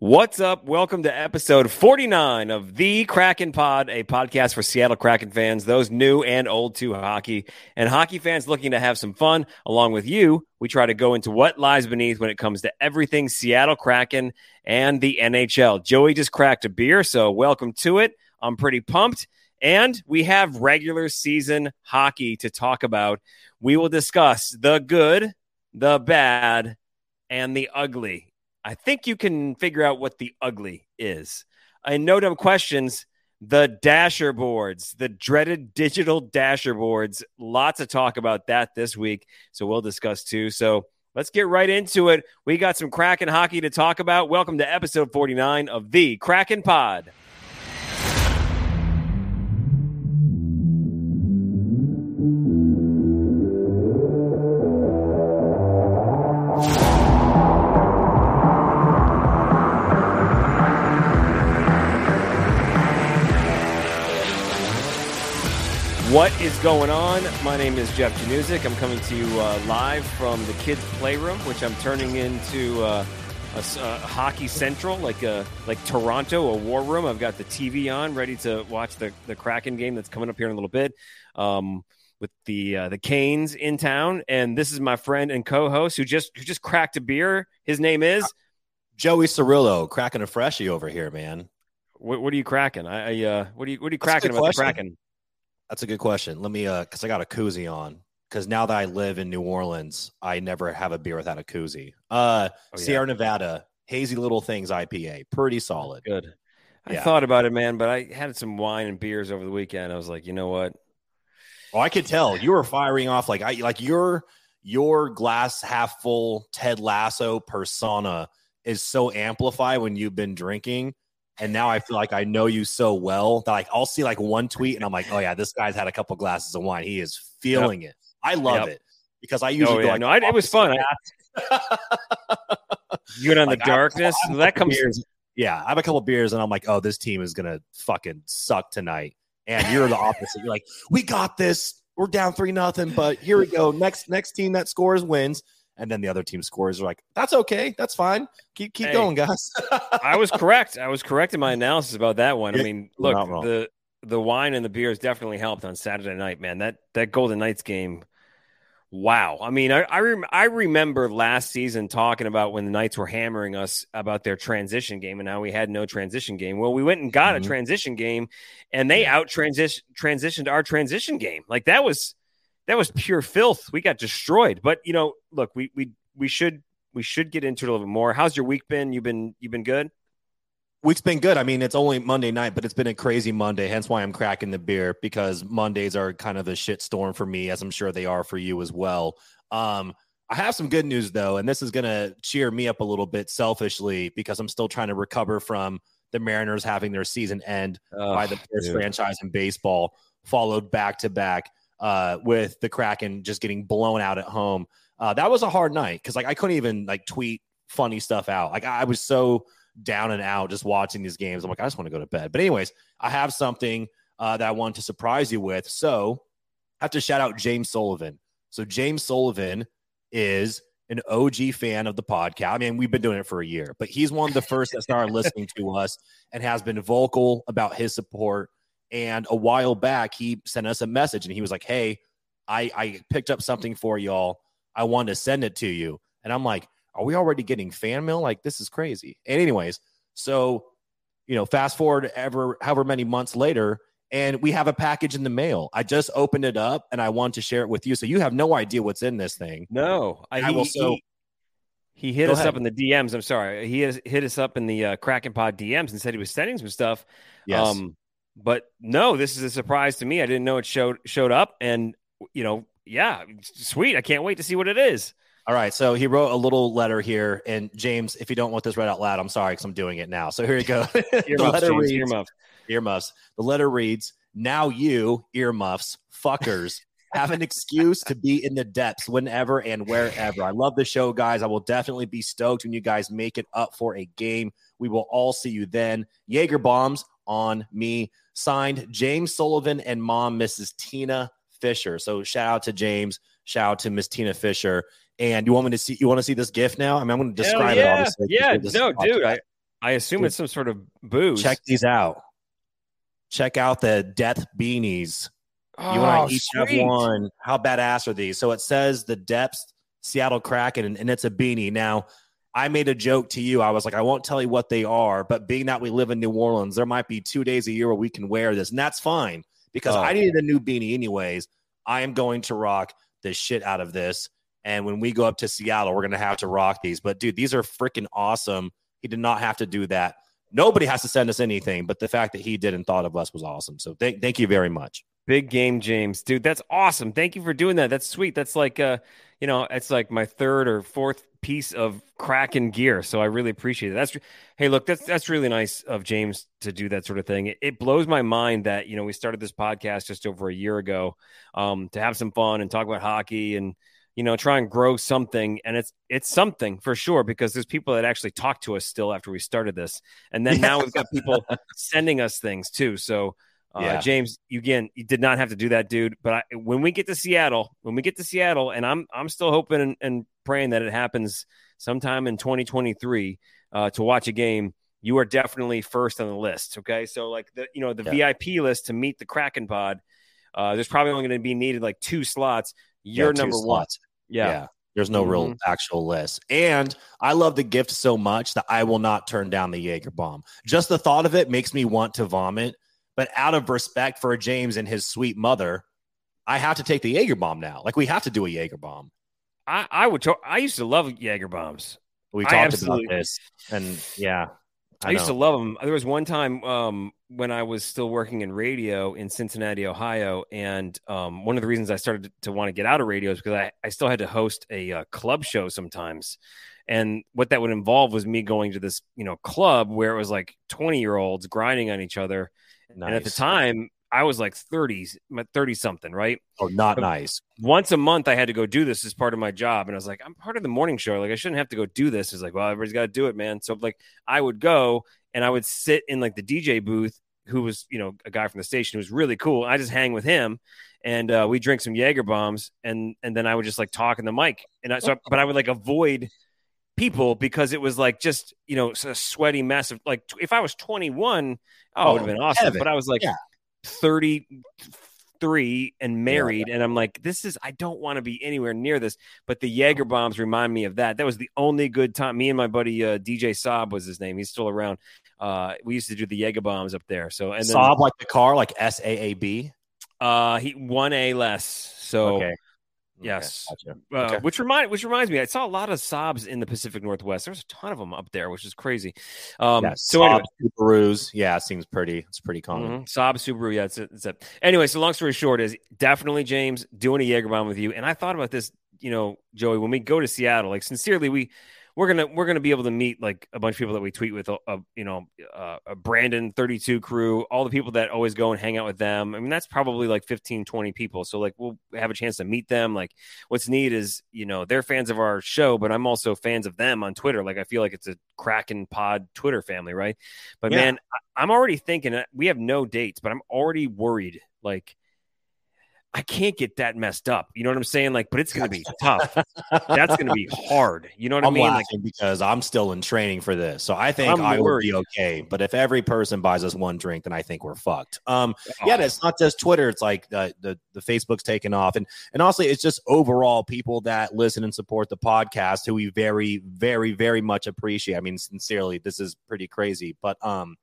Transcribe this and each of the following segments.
What's up? Welcome to episode 49 of The Kraken Pod, a podcast for Seattle Kraken fans, those new and old to hockey, and hockey fans looking to have some fun. Along with you, we try to go into what lies beneath when it comes to everything Seattle Kraken and the NHL. Joey just cracked a beer, so welcome to it. I'm pretty pumped. And we have regular season hockey to talk about. We will discuss the good, the bad, and the ugly I think you can figure out what the ugly is. I no dumb questions. The dasher boards, the dreaded digital dasher boards. Lots of talk about that this week. So we'll discuss too. So let's get right into it. We got some Kraken hockey to talk about. Welcome to episode 49 of the Kraken Pod. Is going on? My name is Jeff Januzik. I'm coming to you uh, live from the kids' playroom, which I'm turning into uh, a, a, hockey central, like a like Toronto, a war room. I've got the TV on, ready to watch the the Kraken game that's coming up here in a little bit. Um, with the uh, the Canes in town, and this is my friend and co-host who just who just cracked a beer. His name is Joey Cirillo, cracking a freshie over here, man. What, what are you cracking? I, I uh, what are you what are you cracking about question. the Kraken? That's a good question. Let me, uh, because I got a koozie on. Because now that I live in New Orleans, I never have a beer without a koozie. Uh, oh, yeah. Sierra Nevada, Hazy Little Things IPA, pretty solid. Good. I yeah. thought about it, man, but I had some wine and beers over the weekend. I was like, you know what? Oh, I could tell you were firing off like I like your your glass half full Ted Lasso persona is so amplified when you've been drinking and now I feel like I know you so well that like I'll see like one tweet and I'm like, oh yeah, this guy's had a couple glasses of wine. He is feeling yep. it. I love yep. it because I oh, usually oh, yeah. like, no, I, it was fun. you went on like, the darkness. I that comes. Beers. Yeah, I have a couple beers and I'm like, oh, this team is gonna fucking suck tonight. And you're the opposite. You're like, we got this. We're down three nothing, but here we go. Next next team that scores wins and then the other team scores. are like, that's okay, that's fine. Keep keep hey, going, guys. I was correct. I was correct in my analysis about that one. I mean, look, the the wine and the beers definitely helped on Saturday night, man. That that Golden Knights game. Wow. I mean, I I, rem- I remember last season talking about when the Knights were hammering us about their transition game, and now we had no transition game. Well, we went and got mm-hmm. a transition game, and they out transition transitioned our transition game. Like that was that was pure filth. We got destroyed. But you know, look, we we we should we should get into it a little bit more. How's your week been? You've been you've been good. Week's been good. I mean, it's only Monday night, but it's been a crazy Monday. Hence why I'm cracking the beer because Mondays are kind of a shit storm for me, as I'm sure they are for you as well. Um, I have some good news though, and this is gonna cheer me up a little bit selfishly because I'm still trying to recover from the Mariners having their season end oh, by the worst franchise in baseball, followed back to back uh, with the Kraken just getting blown out at home. Uh, that was a hard night because like I couldn't even like tweet funny stuff out. Like I was so down and out just watching these games. I'm like, I just want to go to bed. But anyways, I have something uh, that I want to surprise you with. So I have to shout out James Sullivan. So James Sullivan is an OG fan of the podcast. I mean, we've been doing it for a year, but he's one of the first that started listening to us and has been vocal about his support and a while back, he sent us a message and he was like, Hey, I, I picked up something for y'all. I wanted to send it to you. And I'm like, Are we already getting fan mail? Like, this is crazy. And, anyways, so, you know, fast forward ever, however many months later, and we have a package in the mail. I just opened it up and I want to share it with you. So you have no idea what's in this thing. No, I, I will. So he, he hit us ahead. up in the DMs. I'm sorry. He has hit us up in the uh, Kraken Pod DMs and said he was sending some stuff. Yes. Um, but no, this is a surprise to me. I didn't know it showed showed up, and you know, yeah, sweet. I can't wait to see what it is. All right, so he wrote a little letter here, and James, if you don't want this read out loud, I'm sorry because I'm doing it now. So here you go. the letter James, reads, earmuffs. earmuffs. The letter reads, "Now you earmuffs fuckers." have an excuse to be in the depths whenever and wherever. I love the show, guys. I will definitely be stoked when you guys make it up for a game. We will all see you then. Jaeger bombs on me. Signed James Sullivan and mom, Mrs. Tina Fisher. So shout out to James. Shout out to Miss Tina Fisher. And you want me to see? You want to see this gift now? I mean, I'm going to describe yeah. it. Obviously, yeah, no, dude. I, I assume it's some sort of booze. Check these out. Check out the death beanies. oh, you and I oh, each sweet. have one. How badass are these? So it says the depths Seattle Kraken, and, and it's a beanie. Now, I made a joke to you. I was like, I won't tell you what they are, but being that we live in New Orleans, there might be two days a year where we can wear this, and that's fine because Oh. I needed a new beanie anyways. I am going to rock the shit out of this. And when we go up to Seattle, we're going to have to rock these. But dude, these are freaking awesome. He did not have to do that. Nobody has to send us anything, but the fact that he did and thought of us was awesome. So thank, thank you very much. Big game, James. Dude, that's awesome. Thank you for doing that. That's sweet. That's like uh, you know, it's like my third or fourth piece of Kraken gear. So I really appreciate it. That's hey, look, that's that's really nice of James to do that sort of thing. It, it blows my mind that you know we started this podcast just over a year ago, um, to have some fun and talk about hockey and you know try and grow something. And it's it's something for sure because there's people that actually talk to us still after we started this, and then now we've got people sending us things too. So. Uh, Yeah. James, you, again, you did not have to do that, dude. But I, when we get to Seattle, when we get to Seattle, and I'm I'm still hoping and, and praying that it happens sometime in 2023 uh, to watch a game. You are definitely first on the list. Okay, so like the you know the VIP list to meet the Kraken Pod, uh, there's probably only going to be needed like two slots. You're Yeah, two number one. slots. Yeah. There's no real Mhm. actual list. And I love the gift so much that I will not turn down the Jaeger bomb. Just the thought of it makes me want to vomit. But out of respect for James and his sweet mother, I have to take the Jaeger bomb now. Like we have to do a Jaeger bomb. I I would. I used to love Jaeger bombs. We talked about this. And yeah. I, used to love them. There was one time um, when I was still working in radio in Cincinnati, Ohio, and um, one of the reasons I started to want to get out of radio is because I, I still had to host a uh, club show sometimes, and what that would involve was me going to this you know club where it was like twenty year olds grinding on each other, and at the time I was like thirties, thirty something, right? Oh, not but- nice. once a month I had to go do this as part of my job. And I was like, I'm part of the morning show. Like I shouldn't have to go do this. It's like, well, everybody's got to do it, man. So like I would go and I would sit in like the DJ booth, who was, you know, a guy from the station who was really cool. I just hang with him and uh, we drink some Jaeger bombs and and then I would just like talk in the mic. And I so but I would like avoid people because it was like just, you know, a sweaty mess of like if I was 21, oh, it would have Oh, been awesome. heaven. But I was like Yeah. 33 and married and i'm like this is i don't want to be anywhere near this but the jaeger bombs remind me of that that was the only good time me and my buddy uh, dj saab was his name he's still around uh, we used to do the jaeger bombs up there so and then Saab like the car, like S A A B. uh he one a less so Okay. Yes. Okay, uh, Okay. which remind which reminds me i saw a lot of Saabs in the pacific northwest there's a ton of them up there which is crazy um yeah, so anyway, Subarus. Yeah, seems pretty. It's pretty common. Mhm. Saab, Subaru, yeah, it's it, it's it. Anyway, so long story short is definitely James doing a Jaeger bomb with you. And I thought about this, you know, Joey, when we go to Seattle, like sincerely, we we're gonna we're gonna be able to meet like a bunch of people that we tweet with, uh, uh, you know, uh, uh, Brandon thirty two crew, all the people that always go and hang out with them. I mean, that's probably like 15, 20 people. So like we'll have a chance to meet them. Like what's neat is you know they're fans of our show, but I'm also fans of them on Twitter. Like I feel like it's a Kraken Pod Twitter family, right? But Yeah. man, I, I'm already thinking uh, we have no dates, but I'm already worried. Like I can't get that messed up. You know what I'm saying? Like, but it's gonna be tough. That's gonna be hard. You know what I'm I mean? Like, because I'm still in training for this, so I think I'm I would be okay. But if every person buys us one drink, then I think we're fucked. Um, yeah, it's not just Twitter; it's like the the, the Facebook's taken off, and and honestly, it's just overall people that listen and support the podcast who we very, very, very much appreciate. I mean, sincerely, this is pretty crazy, but um,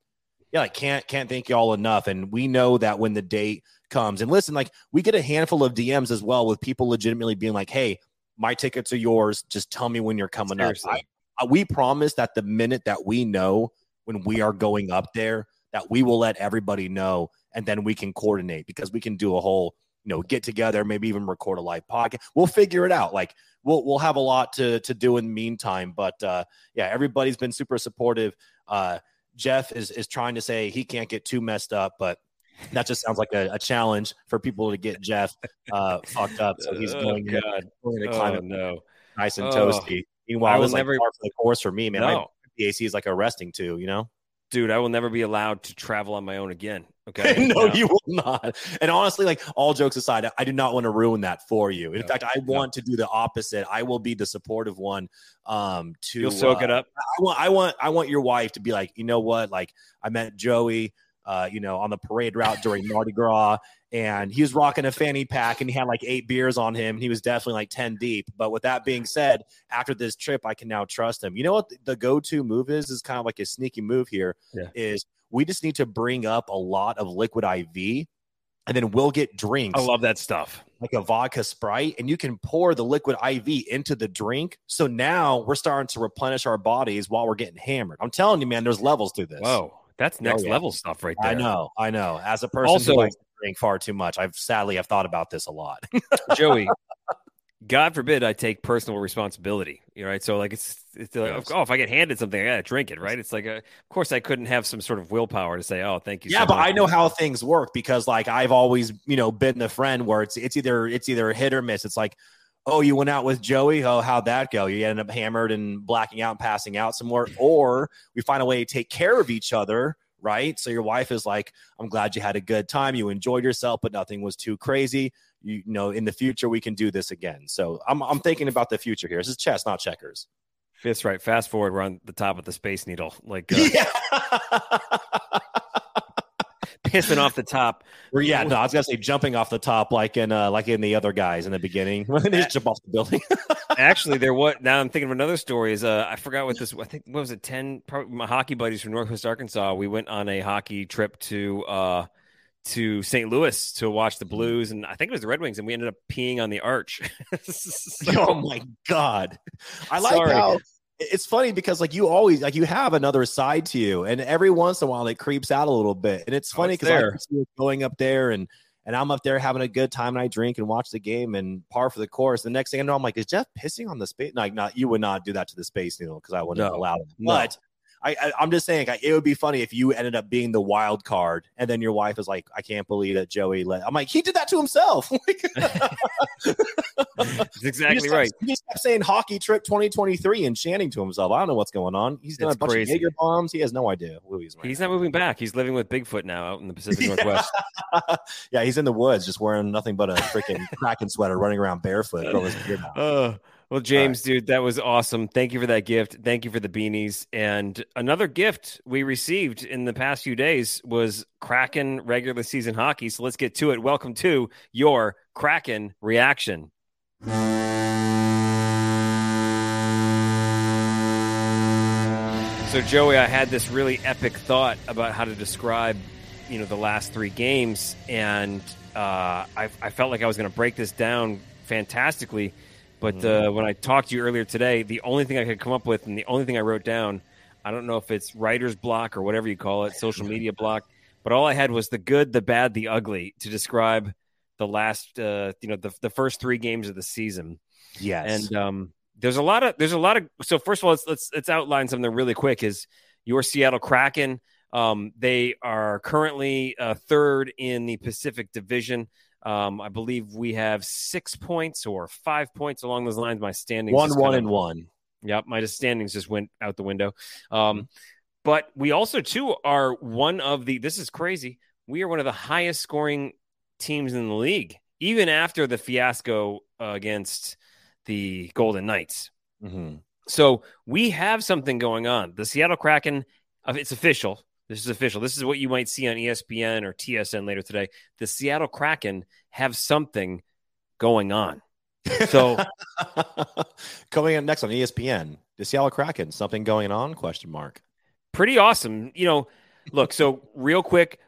yeah, I can't can't thank y'all enough, and we know that when the date comes, and listen, like we get a handful of DMs as well with people legitimately being like, "Hey, my tickets are yours. Just tell me when you're coming Seriously. up." I, I- we promise that the minute that we know when we are going up there, that we will let everybody know, and then we can coordinate because we can do a whole, you know, get together, maybe even record a live podcast. We'll figure it out. Like we'll we'll have a lot to to do in the meantime. But uh, yeah, everybody's been super supportive. Uh, Jeff is is trying to say he can't get too messed up, but that just sounds like a, a challenge for people to get Jeff uh, fucked up. So he's Oh, going, to, God. going to climb Oh, no. nice and Oh. toasty. Meanwhile, it's like never- par for the course for me, man. My No. PAC is like a resting too, you know. Dude, I will never be allowed to travel on my own again. Okay. no, you will not. And honestly, like all jokes aside, I do not want to ruin that for you. In fact, I want to do the opposite. I will be the supportive one. Um, to You'll soak uh, it up. I want, I want, I want your wife to be like, you know what? Like, I met Joey, uh, you know, on the parade route during Mardi Gras, and he was rocking a fanny pack, and he had like eight beers on him. He was definitely like ten deep. But with that being said, after this trip, I can now trust him. You know what the go-to move is? Is kind of like a sneaky move here. Yeah. Is we just need to bring up a lot of liquid IV, and then we'll get drinks I love that stuff. like a vodka sprite and you can pour the liquid IV into the drink. So now we're starting to replenish our bodies while we're getting hammered. I'm telling you, man, there's levels to this. Whoa, that's oh, next yeah. level stuff right there. I know, I know. As a person Also- who likes to drink far too much, I've sadly I've thought about this a lot. Joey. God forbid I take personal responsibility. You know, right? So like it's it's like, Yes. oh, if I get handed something, I gotta drink it, right? It's like, a, of course, I couldn't have some sort of willpower to say, oh, thank you. yeah, so but much. I know how things work because like I've always, you know, been the friend where it's it's either it's either hit or miss. It's like, oh, you went out with Joey. Oh, how'd that go? You end up hammered and blacking out and passing out somewhere, or we find a way to take care of each other. Right. So your wife is like, I'm glad you had a good time. You enjoyed yourself, but nothing was too crazy. You, know, in the future, we can do this again. So I'm, I'm thinking about the future here. This is chess, not checkers. Fifth right. Fast forward, we're on the top of the space needle, like uh, Yeah. pissing off the top. Or yeah, no, I was gonna say jumping off the top, like in uh, like in the other guys in the beginning when they just jump off the building. Actually, there what now I'm thinking of another story. Is uh, I forgot what this. I think what was it? Ten. Probably my hockey buddies from Northwest Arkansas. We went on a hockey trip to uh to St. Louis to watch the Blues, and I think it was the Red Wings, and we ended up peeing on the arch. So- oh my god, I like Sorry. how it's funny because like you always like you have another side to you, and every once in a while it creeps out a little bit, and it's Oh, funny because can going up there and. And I'm up there having a good time, and I drink and watch the game and par for the course. The next thing I know, I'm like, "Is Jeff pissing on the space?" Like, not you would not do that to the space needle because I wouldn't No. allow it. No. But I, I, I'm just saying, like, it would be funny if you ended up being the wild card, and then your wife is like, "I can't believe that Joey let." I'm like, he did that to himself. That's he exactly just right. kept- He just kept saying hockey trip 2023 and chanting to himself. I don't know what's going on. He's done a bunch crazy. of Jaeger bombs. He has no idea who he's. He's not moving back. He's living with Bigfoot now out in the Pacific Yeah. Northwest. yeah, he's in the woods, just wearing nothing but a freaking Kraken sweater, running around barefoot. growing his beard out. Uh, well, James, dude, that was awesome. Thank you for that gift. Thank you for the beanies. And another gift we received in the past few days was Kraken regular season hockey. So let's get to it. Welcome to your Kraken reaction. So, Joey, I had this really epic thought about how to describe, you know, the last three games, and uh, I, I felt like I was going to break this down fantastically. But uh, when I talked to you earlier today, the only thing I could come up with, and the only thing I wrote down, I don't know if it's writer's block or whatever you call it, social media block, but all I had was the good, the bad, the ugly to describe the last, uh, you know, the, the first three games of the season. Yes. And um, there's a lot of there's a lot of so first of all let's let's let's outline something really quick is your Seattle Kraken um, they are currently uh, third in the Pacific Division um, I believe we have six points or five points along those lines my standings one, one, of- and one. Yep, my standings just went out the window. Um, but we also too are one of the. This is crazy. We are one of the highest scoring teams in the league, even after the fiasco uh, against the Golden Knights. Mhm. So we have something going on. The Seattle Kraken. uh, It's official. This is official. This is what you might see on ESPN or TSN later today. The Seattle Kraken have something going on. So Coming up next on ESPN, the Seattle Kraken, something going on? Question mark. pretty awesome. You know, look, so real quick,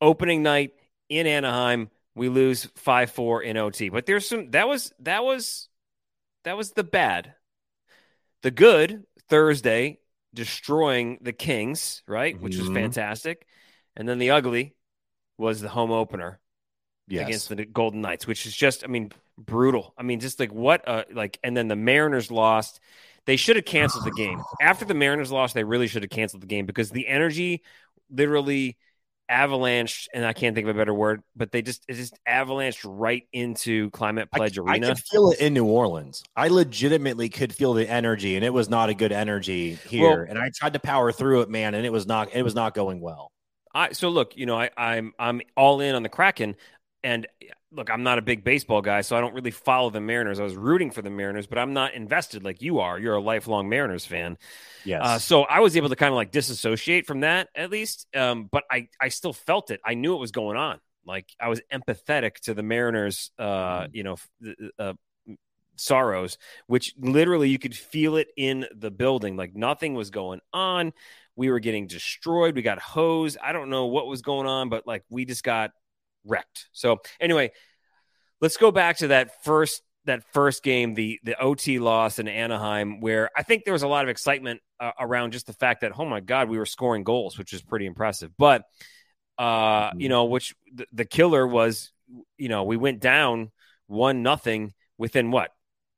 opening night in Anaheim, we lose 5-4 in OT. But there's some that was that was that was the bad. The good, Thursday, destroying the Kings, right? Which was Mhm. fantastic. And then the ugly was the home opener Yes. against the Golden Knights, which is just, I mean, brutal. I mean, just like what, uh, like, and then the Mariners lost. They should have canceled the game after the Mariners lost. They really should have canceled the game because the energy, literally, avalanched, and I can't think of a better word, but they just it just avalanched right into Climate Pledge I, Arena. I could feel it in New Orleans. I legitimately could feel the energy, and it was not a good energy here. Well, and I tried to power through it, man, and it was not it was not going well. I so look, you know, I, I'm I'm all in on the Kraken, and look, I'm not a big baseball guy, so I don't really follow the Mariners. I was rooting for the Mariners, but I'm not invested like you are. You're a lifelong Mariners fan. Yes. Uh, so I was able to kind of like disassociate from that at least. Um, but I, I still felt it. I knew it was going on. Like I was empathetic to the Mariners, uh, mm. you know, uh, sorrows, which literally you could feel it in the building. Like nothing was going on. We were getting destroyed. We got hosed. I don't know what was going on, but like we just got wrecked. So anyway, let's go back to that first that first game, the the OT loss in Anaheim, where I think there was a lot of excitement uh, around just the fact that oh my god, we were scoring goals, which is pretty impressive. But uh, you know, which the, the killer was, you know, we went down one nothing within what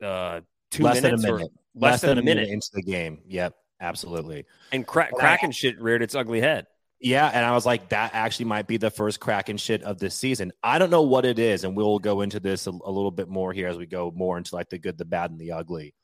uh two less minutes than a minute, less, less than, than, a minute. minute into the game. Yep, absolutely. And cra- Kraken shit reared its ugly head. Yeah, and I was like, that actually might be the first Kraken shit of this season. I don't know what it is, and we'll go into this a, a, little bit more here as we go more into like the good, the bad, and the ugly.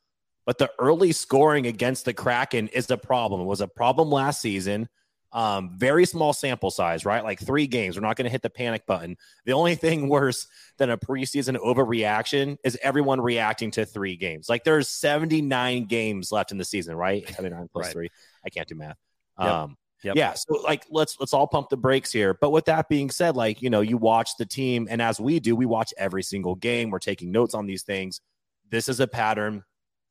But the early scoring against the Kraken is a problem. It was a problem last season. Um, very small sample size, right? Like three games. We're not going to hit the panic button. The only thing worse than a preseason overreaction is everyone reacting to three games. Like there's 79 games left in the season, right? 79 plus right. three. I can't do math. Yep. Um, Yep. Yeah. So like let's let's all pump the brakes here. But with that being said, like, you know, you watch the team and as we do, we watch every single game. We're taking notes on these things. This is a pattern.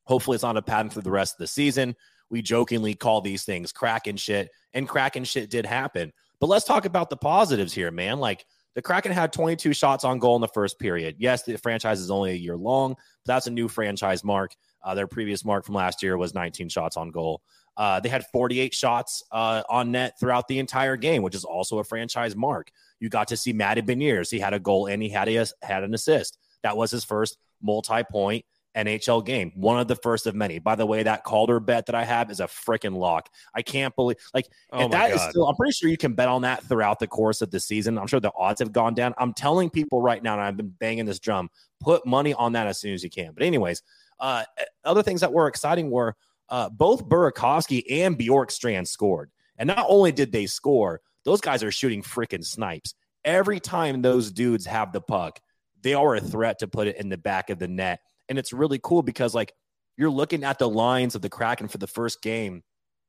Hopefully it's not a pattern for the rest of the season. We jokingly call these things Kraken shit, and Kraken shit did happen. But let's talk about the positives here, man. Like the Kraken had 22 shots on goal in the first period. Yes, the franchise is only a year long, but that's a new franchise mark. Uh, their previous mark from last year was 19 shots on goal. Uh, they had 48 shots uh, on net throughout the entire game, which is also a franchise mark. You got to see Matty Beniers. He had a goal and he had a, had an assist. That was his first multi-point NHL game, one of the first of many. By the way, that Calder bet that I have is a freaking lock. I can't believe like oh if that God. is still. I'm pretty sure you can bet on that throughout the course of the season. I'm sure the odds have gone down. I'm telling people right now, and I've been banging this drum. Put money on that as soon as you can. But anyways, uh, other things that were exciting were uh, both Burakovsky and Bjorkstrand scored. And not only did they score, those guys are shooting freaking snipes. Every time those dudes have the puck, they are a threat to put it in the back of the net. And it's really cool because, like, you're looking at the lines of the Kraken for the first game,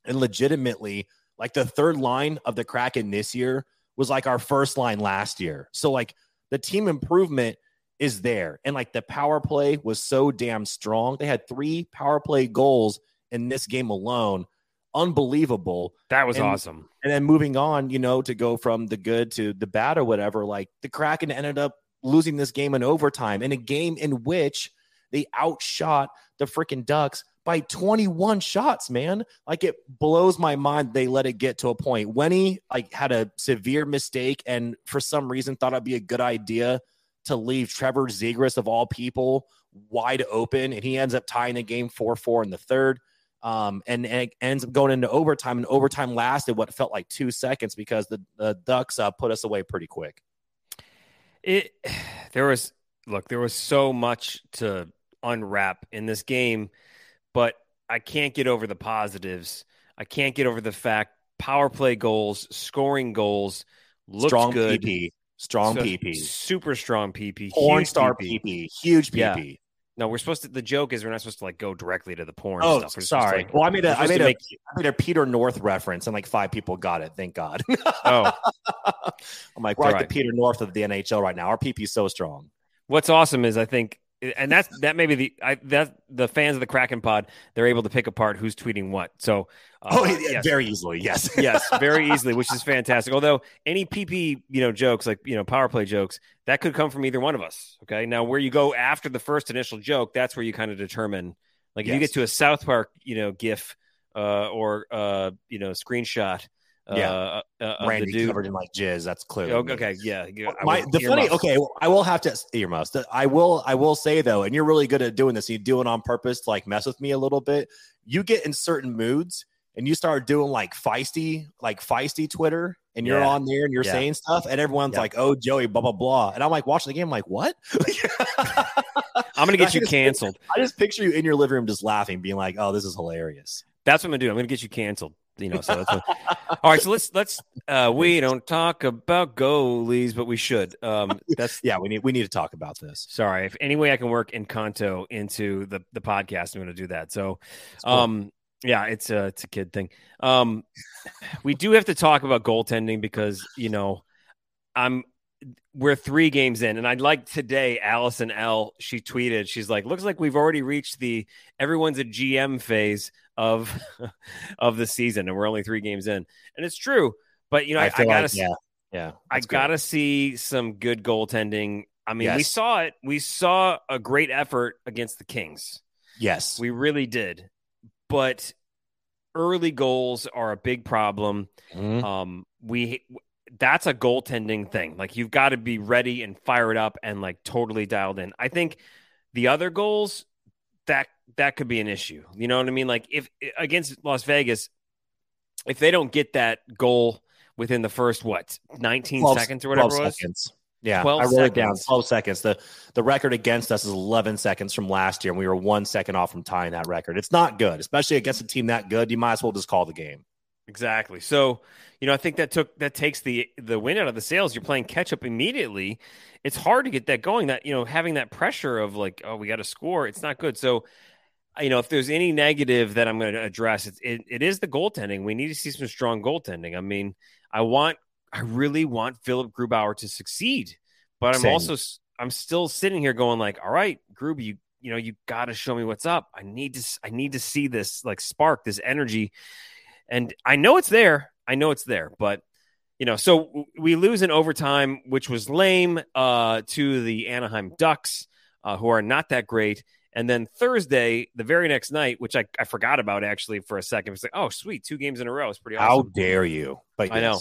and legitimately, like, the third line of the Kraken this year was like our first line last year. So, like, the team improvement is there. And, like, the power play was so damn strong. They had three power play goals in this game alone. Unbelievable. That was and, awesome. And then moving on, you know, to go from the good to the bad or whatever, like the Kraken ended up losing this game in overtime in a game in which they outshot the freaking Ducks by 21 shots, man. Like it blows my mind they let it get to a point. When he like had a severe mistake and for some reason thought it'd be a good idea to leave Trevor Zegras of all people wide open and he ends up tying the game 4-4 in the third. Um, and, and it ends up going into overtime, and overtime lasted what felt like two seconds because the, the Ducks uh, put us away pretty quick. It there was look, there was so much to unwrap in this game, but I can't get over the positives. I can't get over the fact power play goals, scoring goals, looked strong good. PP, strong so, PP, super strong PP, porn star PP. PP, huge PP. Yeah. No, we're supposed to. The joke is we're not supposed to like go directly to the porn. Oh, stuff. sorry. Like, well, I made a, I made a, make... I made a Peter North reference, and like five people got it. Thank God. oh, I'm like, we're like right. the Peter North of the NHL right now. Our PP is so strong. What's awesome is I think and that's that may be the I that the fans of the Kraken Pod they're able to pick apart who's tweeting what. So uh, oh, yeah, yes. very easily, yes, yes, very easily, which is fantastic. Although any PP you know jokes like you know power play jokes that could come from either one of us. Okay, now where you go after the first initial joke, that's where you kind of determine. Like yes. if you get to a South Park you know GIF uh, or uh, you know screenshot yeah, uh, uh, Randy dude. covered in like jizz. That's clear. Okay, okay, yeah. My, the funny, okay, I will have to earmuffs. I will, I will say though, and you're really good at doing this. You do it on purpose to like mess with me a little bit. You get in certain moods and you start doing like feisty, like feisty Twitter, and you're Yeah. on there and you're Yeah. saying stuff, and everyone's Yeah. like, "Oh, Joey, blah blah blah," and I'm like watching the game, I'm like, "What?" I'm gonna get you just- canceled. I just picture you in your living room just laughing, being like, "Oh, this is hilarious." That's what I'm gonna do. I'm gonna get you canceled. You know, so that's what... all right. So let's let's uh we don't talk about goalies, but we should. Um that's Yeah, we need we need to talk about this. sorry. If any way I can work Encanto into the the podcast, I'm gonna do that. So um yeah, it's a it's a kid thing. Um we do have to talk about goaltending because you know I'm we're three games in, and I'd like today, Allison L. She tweeted, she's like, looks like we've already reached the everyone's a GM phase of of the season, and we're only three games in, and it's true. But you know, I, I, feel gotta, like, yeah, yeah, I good. gotta see some good goaltending. I mean, we saw it. We saw a great effort against the Kings. yes, We really did, but early goals are a big problem. Mhm. Um, we that's a goaltending thing. Like you've got to be ready and fired up and like totally dialed in. I think the other goals that that could be an issue. You know what I mean? Like if against Las Vegas, if they don't get that goal within the first what 19 12 seconds or whatever 12 it was. seconds. Yeah, 12 I wrote it down. Twelve seconds. the The record against us is eleven seconds from last year, and we were one second off from tying that record. It's not good, especially against a team that good. You might as well just call the game. Exactly. So, you know, I think that took that takes the the win out of the sails. You're playing catch up immediately. It's hard to get that going. That you know, having that pressure of like, oh, we got to score. It's not good. So, you know, if there's any negative that I'm going to address, it's, it it is the goaltending. We need to see some strong goaltending. I mean, I want, I really want Philip Grubauer to succeed, but I'm Same. also I'm still sitting here going like, all right, Grub, you you know, you got to show me what's up. I need to I need to see this like spark, this energy and I know it's there. I know it's there, but you know, so we lose in overtime, which was lame uh, to the Anaheim Ducks, uh, who are not that great. And then Thursday, the very next night, which I, I forgot about actually for a second, it's like, oh, sweet, two games in a row. It's pretty How dare you? But I know.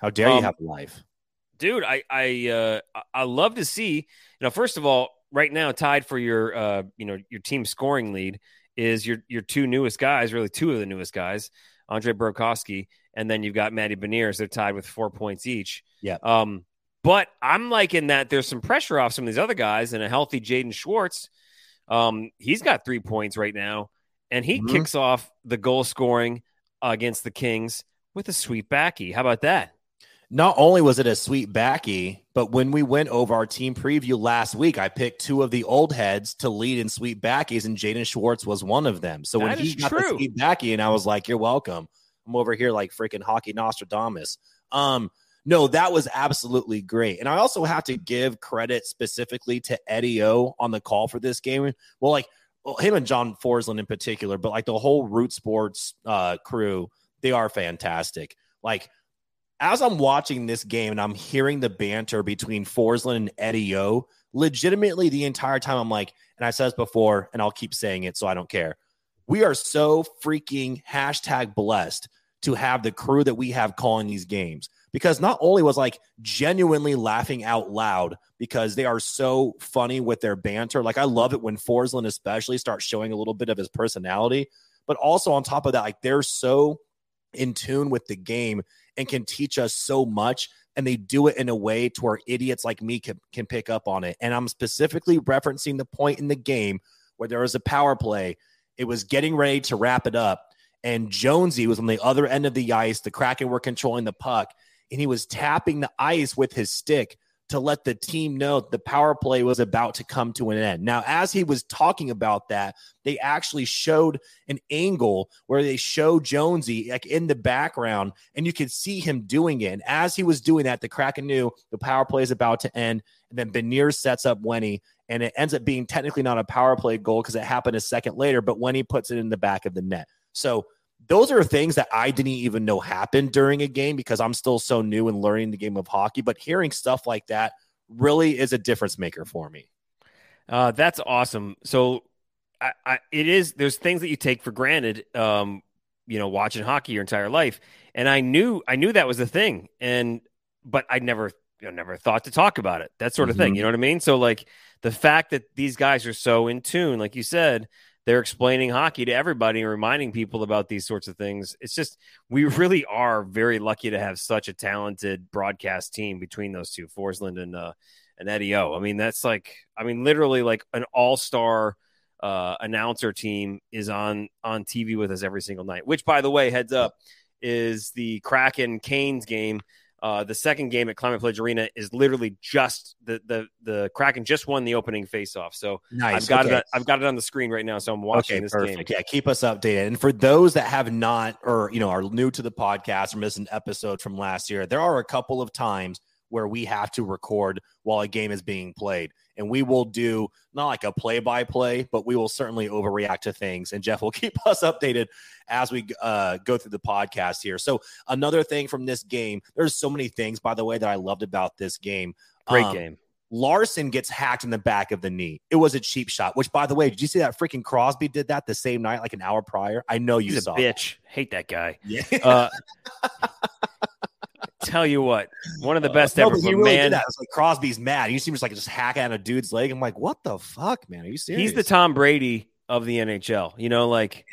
How dare Um, you have a life? dude. I I uh, I- I love to see. You know, first of all, right now, tied for your uh, you know your team scoring lead is your your two newest guys, really two of the newest guys, Andre Burakovsky, and then you've got Matty Beniers. They're tied with four points each. Yeah. Um, but I'm liking that there's some pressure off some of these other guys, and a healthy Jaden Schwartz. Um, he's got three points right now, and he Mhm. kicks off the goal scoring against the Kings with a sweet backy. How about that? Not only was it a sweet backy, but when we went over our team preview last week, I picked two of the old heads to lead in sweet backies, and Jaden Schwartz was one of them. So when That he got true. the sweet backy, and I was like, "You're welcome." I'm over here like freaking hockey Nostradamus. Um, no, that was absolutely great, and I also have to give credit specifically to Eddie O on the call for this game. Well, like well, him and John Forslund in particular, but like the whole Root Sports uh, crew, they are fantastic. Like as I'm watching this game and I'm hearing the banter between Forslund and Eddie O, legitimately the entire time I'm like, and I said this before, and I'll keep saying it so I don't care. We are so freaking hashtag blessed to have the crew that we have calling these games because not only was like genuinely laughing out loud because they are so funny with their banter. Like I love it when Forslund especially starts showing a little bit of his personality, but also on top of that, like they're so in tune with the game and can teach us so much and they do it in a way to where idiots like me can, can pick up on it. And i'm specifically referencing the point in the game where there was a power play. It was getting ready to wrap it up and jonesy was on the other end of the ice. The kraken were controlling the puck and he was tapping the ice with his stick to let the team know the power play was about to come to an end. Now, as he was talking about that, they actually showed an angle where they show Jonesy like in the background, and you could see him doing it. And as he was doing that, the Kraken knew the power play is about to end. And then Beniers sets up Wenny, and it ends up being technically not a power play goal because it happened a second later, but Wenny puts it in the back of the net. So those are things that I didn't even know happened during a game because I'm still so new and learning the game of hockey. But hearing stuff like that really is a difference maker for me. Uh, that's awesome. So, I, I, it is. There's things that you take for granted. Um, you know, watching hockey your entire life, and I knew, I knew that was a thing, and but I never, you know, never thought to talk about it. That sort of thing. Mhm. You know what I mean? So, like the fact that these guys are so in tune, like you said, they're explaining hockey to everybody and reminding people about these sorts of things. It's just we really are very lucky to have such a talented broadcast team between those two, Forslund and uh, and Eddie O. I mean, that's like I mean, literally like an all star uh, announcer team is on on TV with us every single night. Which, by the way, heads up, is the Kraken Canes game. Uh, the second game at Climate Pledge Arena is literally just the the the Kraken just won the opening faceoff. So nice. I've got okay. it. I've got it on the screen right now. So I'm watching okay, this perfect. game. Yeah, keep us updated. And for those that have not, or you know, are new to the podcast or missed an episode from last year, there are a couple of times where we have to record while a game is being played. And we will do not like a play by play, but we will certainly overreact to things. And Jeff will keep us updated as we uh, go through the podcast here. So, another thing from this game, there's so many things, by the way, that I loved about this game. Great um, game. Larsson gets hacked in the back of the knee. It was a cheap shot, which, by the way, did you see that freaking Crosby did that the same night, like an hour prior? I know you He's saw. A bitch. Hate that guy. Yeah. Uh, tell you what, one of the uh, best uh, no, ever. He really man, did that. It's like Crosby's mad. He seems like just hack at a dude's leg. I'm like, what the fuck, man? Are you serious? He's the Tom Brady of the NHL. You know, like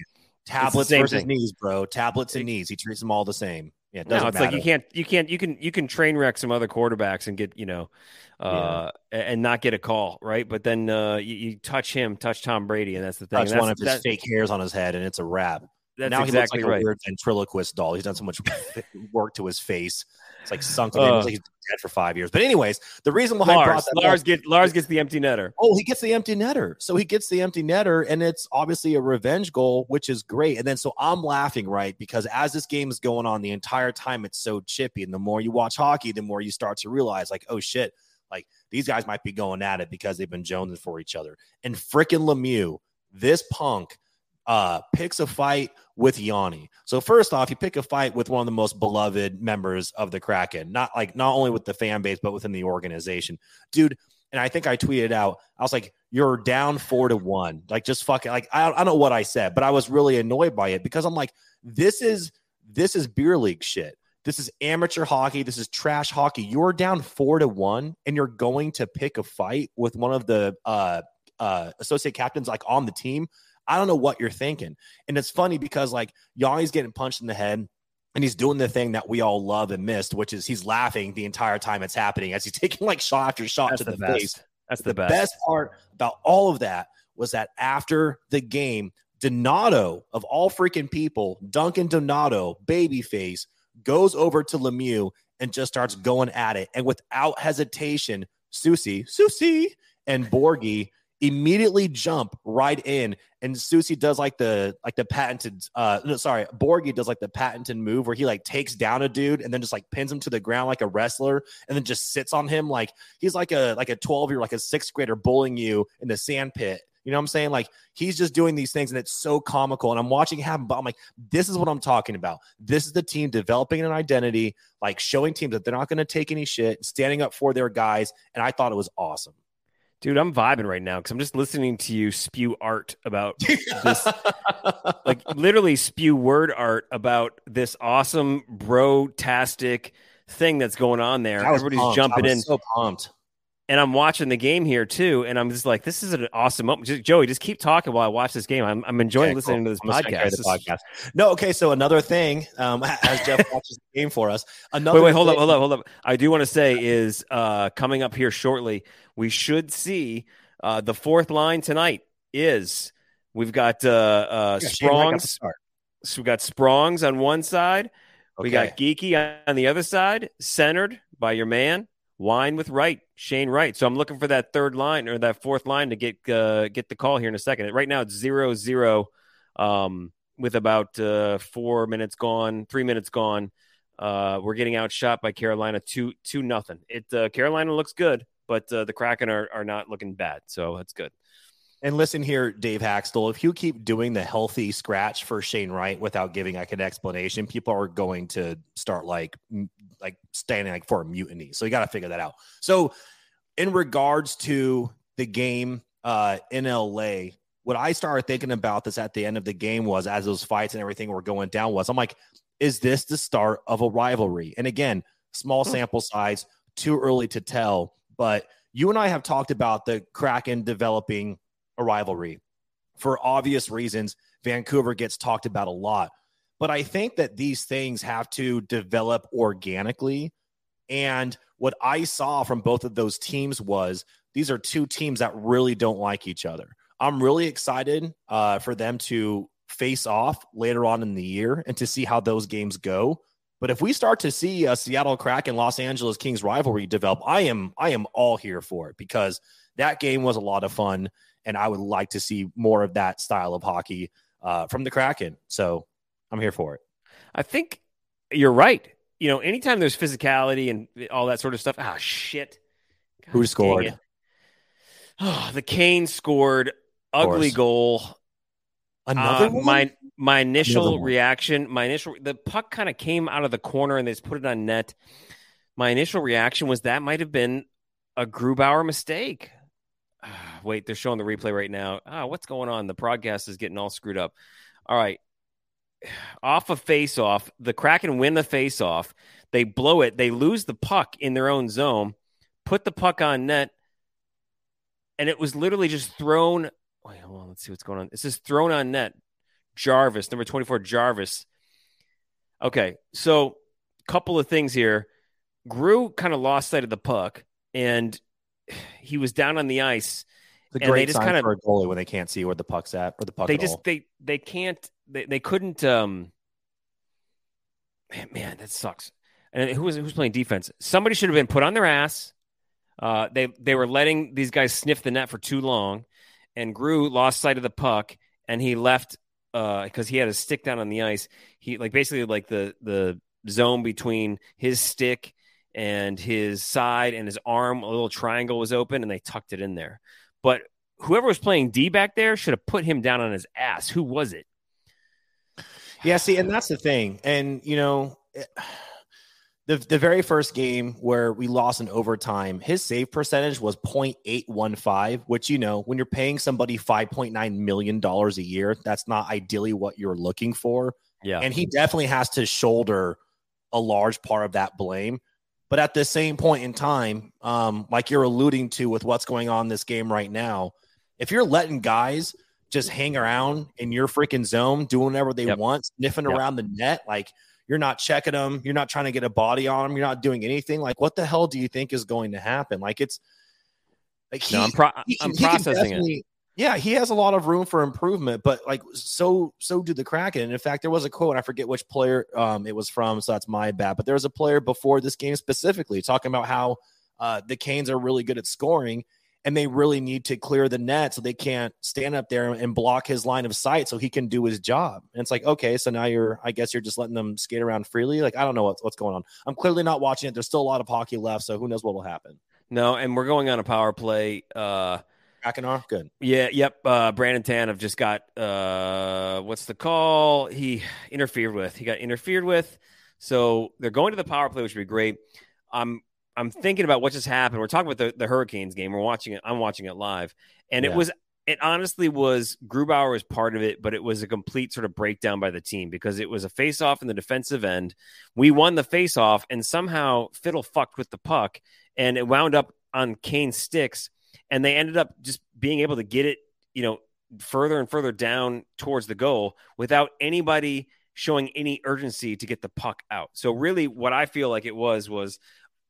tablets versus thing. knees, bro. Tablets and knees. He treats them all the same. Yeah, it no, it's matter. like you can't, you can't, you can, you can train wreck some other quarterbacks and get, you know, uh, yeah. and not get a call, right? But then uh, you, you, touch him, touch Tom Brady, and that's the thing. Touch that's, one of his fake hairs on his head, and it's a wrap. That's now exactly he looks like right. a weird ventriloquist doll. He's done so much work to his face. It's like sunk. Uh, like he's dead for five years. But anyways, the reason why Lars, Lars up, get Lars gets the empty netter. Oh, he gets the empty netter. So he gets the empty netter, and it's obviously a revenge goal, which is great. And then so I'm laughing right because as this game is going on, the entire time it's so chippy, and the more you watch hockey, the more you start to realize like, oh shit, like these guys might be going at it because they've been jonesing for each other. And freaking Lemieux, this punk uh, picks a fight with Yanni. So first off, you pick a fight with one of the most beloved members of the Kraken, not like not only with the fan base but within the organization, dude. And I think I tweeted out, I was like, "You're down four to one." Like, just fucking like I, I don't know what I said, but I was really annoyed by it because I'm like, this is this is beer league shit. This is amateur hockey. This is trash hockey. You're down four to one, and you're going to pick a fight with one of the uh, uh, associate captains like on the team. I don't know what you're thinking. And it's funny because like Yanni's getting punched in the head and he's doing the thing that we all love and missed, which is he's laughing the entire time it's happening as he's taking like shot after shot That's to the, the face. That's the, the best. best part about all of that was that after the game, Donato of all freaking people, Duncan Donato, babyface, goes over to Lemieux and just starts going at it. And without hesitation, Soucy, Soucy, and Borgie immediately jump right in and Soucy does like the like the patented uh no sorry Borgie does like the patented move where he like takes down a dude and then just like pins him to the ground like a wrestler and then just sits on him like he's like a like a 12 year like a sixth grader bullying you in the sand pit you know what I'm saying? Like he's just doing these things and it's so comical. And I'm watching it happen, but I'm like, this is what I'm talking about. This is the team developing an identity, like showing teams that they're not going to take any shit, standing up for their guys. And I thought it was awesome. Dude, I'm vibing right now because I'm just listening to you spew art about this, like literally spew word art about this awesome bro-tastic thing that's going on there. Everybody's pumped. jumping in. So pumped. And I'm watching the game here too, and I'm just like, this is an awesome moment. Just, Joey, just keep talking while I watch this game. I'm, I'm enjoying okay, listening cool. to this podcast. Podcast. No, okay. So another thing, um, as Jeff watches the game for us, another. Wait, wait, hold thing- up, hold up, hold up. I do want to say is uh, coming up here shortly we should see uh, the fourth line tonight is we've got uh, uh, yeah, Sprongs. So we got Sprongs on one side. Okay. We got Geekie on the other side, centered by your man, Wine with Wright, Shane Wright. So I'm looking for that third line or that fourth line to get uh, get the call here in a second. Right now it's zero zero um, with about uh, four minutes gone, three minutes gone. Uh, we're getting outshot by Carolina two two nothing. It uh, Carolina looks good but uh, the Kraken are, are not looking bad. So that's good. And listen here, Dave Hakstol, if you keep doing the healthy scratch for Shane Wright without giving like an explanation, people are going to start like like standing like for a mutiny. So you got to figure that out. So in regards to the game uh, in LA, what I started thinking about this at the end of the game was as those fights and everything were going down was I'm like, is this the start of a rivalry? And again, small hmm. sample size, too early to tell. But you and I have talked about the Kraken developing a rivalry. for obvious reasons, Vancouver gets talked about a lot. But I think that these things have to develop organically. And what I saw from both of those teams was these are two teams that really don't like each other. I'm really excited uh, for them to face off later on in the year and to see how those games go. But if we start to see a Seattle Kraken Los Angeles Kings rivalry develop, I am I am all here for it because that game was a lot of fun, and I would like to see more of that style of hockey uh, from the Kraken. So I'm here for it. I think you're right. You know, anytime there's physicality and all that sort of stuff. Ah, shit. God Who scored? Oh, the Kane scored ugly goal. Another uh, my my initial reaction, my initial the puck kind of came out of the corner and they just put it on net. My initial reaction was that might have been a Grubauer mistake. wait, they're showing the replay right now. Ah, what's going on? The broadcast is getting all screwed up. All right. Off a of face off, the Kraken win the face off. They blow it. They lose the puck in their own zone, put the puck on net, and it was literally just thrown. Wait, hold on. Let's see what's going on. It's just thrown on net. Jarvis, number 24, Jarvis. Okay, so couple of things here. Gru kind of lost sight of the puck, and he was down on the ice. A great just sign kind of, for a goalie when they can't see where the puck's at or the puck. They just all. they they can't they, they couldn't. um man, man, that sucks. And who was who's playing defense? Somebody should have been put on their ass. Uh, they they were letting these guys sniff the net for too long, and Gru lost sight of the puck, and he left because uh, he had a stick down on the ice. He like basically like the the zone between his stick and his side and his arm, a little triangle was open, and they tucked it in there. But whoever was playing D back there should have put him down on his ass. Who was it? Yeah, see, and that's the thing. And you know, eh, the the very first game where we lost in overtime, his save percentage was 0.815, which you know, when you're paying somebody 5.9 million dollars a year, that's not ideally what you're looking for. Yeah. And he definitely has to shoulder a large part of that blame. But at the same point in time, um, like you're alluding to with what's going on in this game right now, if you're letting guys just hang around in your freaking zone, doing whatever they yep. want, sniffing yep. around the net, like you're not checking them, you're not trying to get a body on them, you're not doing anything. Like, what the hell do you think is going to happen? Like, it's like he, no, I'm, pro- he, I'm he processing it. Yeah, he has a lot of room for improvement, but like so, so do the Kraken. And in fact, there was a quote, I forget which player um, it was from, so that's my bad. But there was a player before this game specifically talking about how uh, the Canes are really good at scoring, and they really need to clear the net so they can't stand up there and block his line of sight so he can do his job. And it's like, okay, so now you're, I guess you're just letting them skate around freely. Like, I don't know what's, what's going on. I'm clearly not watching it. There's still a lot of hockey left, so who knows what will happen. No, and we're going on a power play. Uh, Akinor, good. Yeah, yep. Uh, Brandon Tanev just got uh, what's the call? He interfered with. He got interfered with. So they're going to the power play, which would be great. I'm I'm thinking about what just happened. We're talking about the, the Hurricanes game. We're watching it. I'm watching it live, and yeah. it was it honestly was Grubauer was part of it, but it was a complete sort of breakdown by the team because it was a face off in the defensive end. We won the face off, and somehow Fiddle fucked with the puck, and it wound up on Kane's sticks and they ended up just being able to get it, you know, further and further down towards the goal without anybody showing any urgency to get the puck out. So really, what I feel like it was was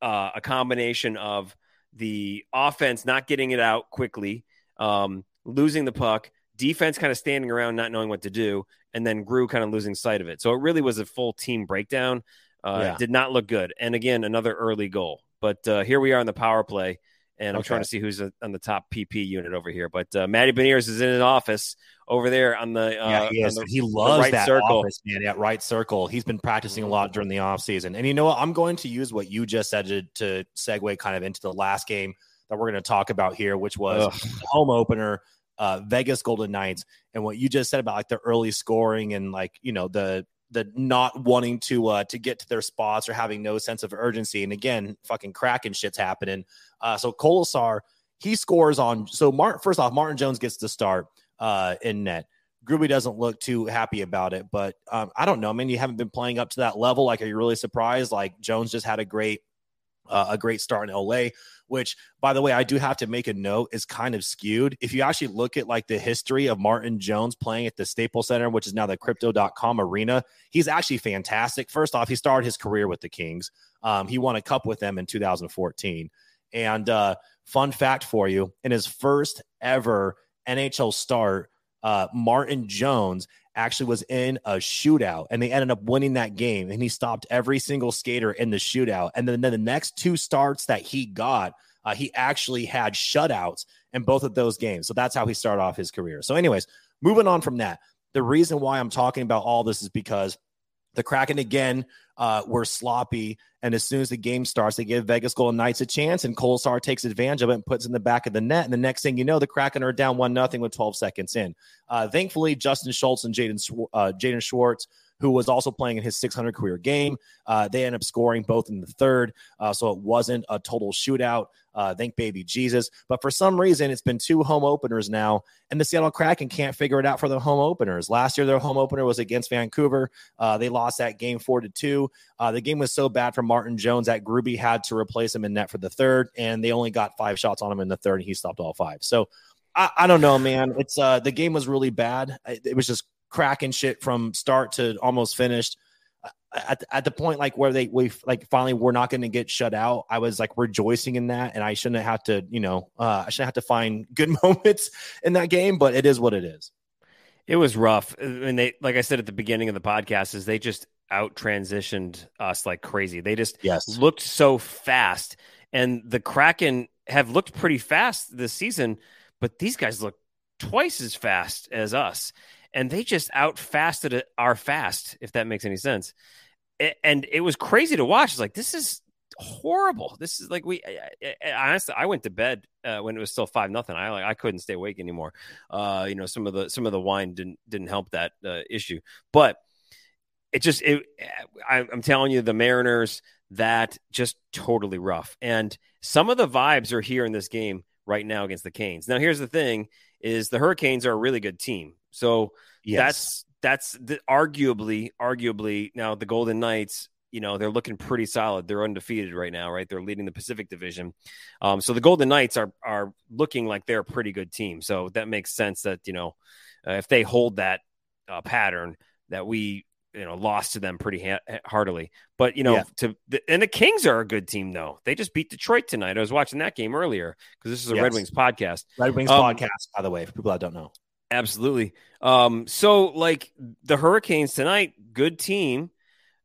uh, a combination of the offense not getting it out quickly, um, losing the puck, defense kind of standing around not knowing what to do, and then Gru kind of losing sight of it. So it really was a full team breakdown. Uh, yeah. Did not look good. And again, another early goal. But uh, here we are in the power play and I'm okay. trying to see who's on the top PP unit over here. But uh, Matty Beniers is in his office over there on the uh, yeah he, is. The, he loves right that circle. office man. Yeah, right circle. He's been practicing a lot during the off season, and you know what? I'm going to use what you just said to, to segue kind of into the last game that we're going to talk about here, which was home opener. Uh, Vegas Golden Knights, and what you just said about like the early scoring and like you know the the not wanting to uh to get to their spots or having no sense of urgency. And again, fucking Kraken shit's happening. Uh so Kolesar, he scores on so Martin first off, Martin Jones gets to start uh in net. Gruby doesn't look too happy about it, but um, I don't know. I mean, you haven't been playing up to that level. Like, are you really surprised? Like, Jones just had a great uh, a great start in LA, which, by the way, I do have to make a note is kind of skewed. If you actually look at like the history of Martin Jones playing at the Staples Center, which is now the crypto.com arena, he's actually fantastic. First off, he started his career with the Kings. Um, he won a cup with them in 2014. And uh, fun fact for you in his first ever NHL start, uh, Martin Jones actually was in a shootout and they ended up winning that game and he stopped every single skater in the shootout. And then, then the next two starts that he got uh, he actually had shutouts in both of those games. So that's how he started off his career. So anyways moving on from that the reason why i'm talking about all this is because the Kraken again uh, were sloppy. And as soon as the game starts, they give Vegas Golden Knights a chance, and Kolesar takes advantage of it and puts in the back of the net. And the next thing you know, the Kraken are down one nothing with 12 seconds in. Uh, thankfully, Justin Schultz and Jaden uh, Jaden Schwartz who was also playing in his 600 career game. Uh, they end up scoring both in the third, uh, so it wasn't a total shootout. Uh, thank baby Jesus. But for some reason, it's been two home openers now, and the Seattle Kraken can't figure it out for the home openers. Last year, their home opener was against Vancouver. Uh, they lost that game four to two. Uh, the game was so bad for Martin Jones that Gruby had to replace him in net for the third, and they only got five shots on him in the third, and he stopped all five. So I, I, don't know, man. It's uh the game was really bad. It was just Kraken shit from start to almost finished. At, at the point like where they we like finally we're not going to get shut out i was like rejoicing in that and i shouldn't have to you know uh, i shouldn't have to find good moments in that game but it is what it is. It was rough. And they like i said at the beginning of the podcast is they just out transitioned us like crazy. They just yes. looked so fast and the kraken have looked pretty fast this season but these guys look twice as fast as us and they just outfasted our fast, if that makes any sense. And it was crazy to watch. It's like this is horrible. This is like we. honestly, I went to bed uh, when it was still five nothing. I like I couldn't stay awake anymore. Uh, you know, some of the some of the wine didn't didn't help that uh, issue, but it just it. I, I'm telling you, the Mariners that just totally rough, and some of the vibes are here in this game right now against the Canes. Now, here's the thing: is the Hurricanes are a really good team. So yes. that's that's the, arguably arguably now the Golden Knights. You know they're looking pretty solid. They're undefeated right now, right? They're leading the Pacific Division. Um, so the Golden Knights are are looking like they're a pretty good team. So that makes sense that you know uh, if they hold that uh, pattern that we you know lost to them pretty ha- heartily. But you know, yeah. to the, and the Kings are a good team though. They just beat Detroit tonight. I was watching that game earlier because this is a yes. Red Wings podcast. Red Wings um, podcast, by the way, for people that don't know. Absolutely. Um, so like the Hurricanes tonight, good team.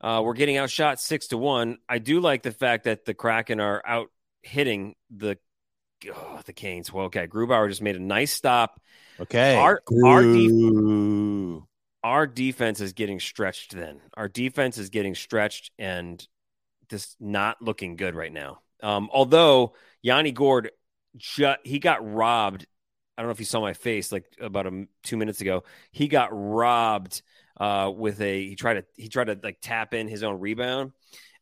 Uh, we're getting outshot six to one. I do like the fact that the Kraken are out hitting the oh, the Canes. Well, okay, Grubauer just made a nice stop. Okay, our our, def- our defense is getting stretched. Then our defense is getting stretched and just not looking good right now. Um, although Yanni Gourde, ju- he got robbed I don't know if you saw my face like about a, two minutes ago. He got robbed uh, with a he tried to he tried to like tap in his own rebound,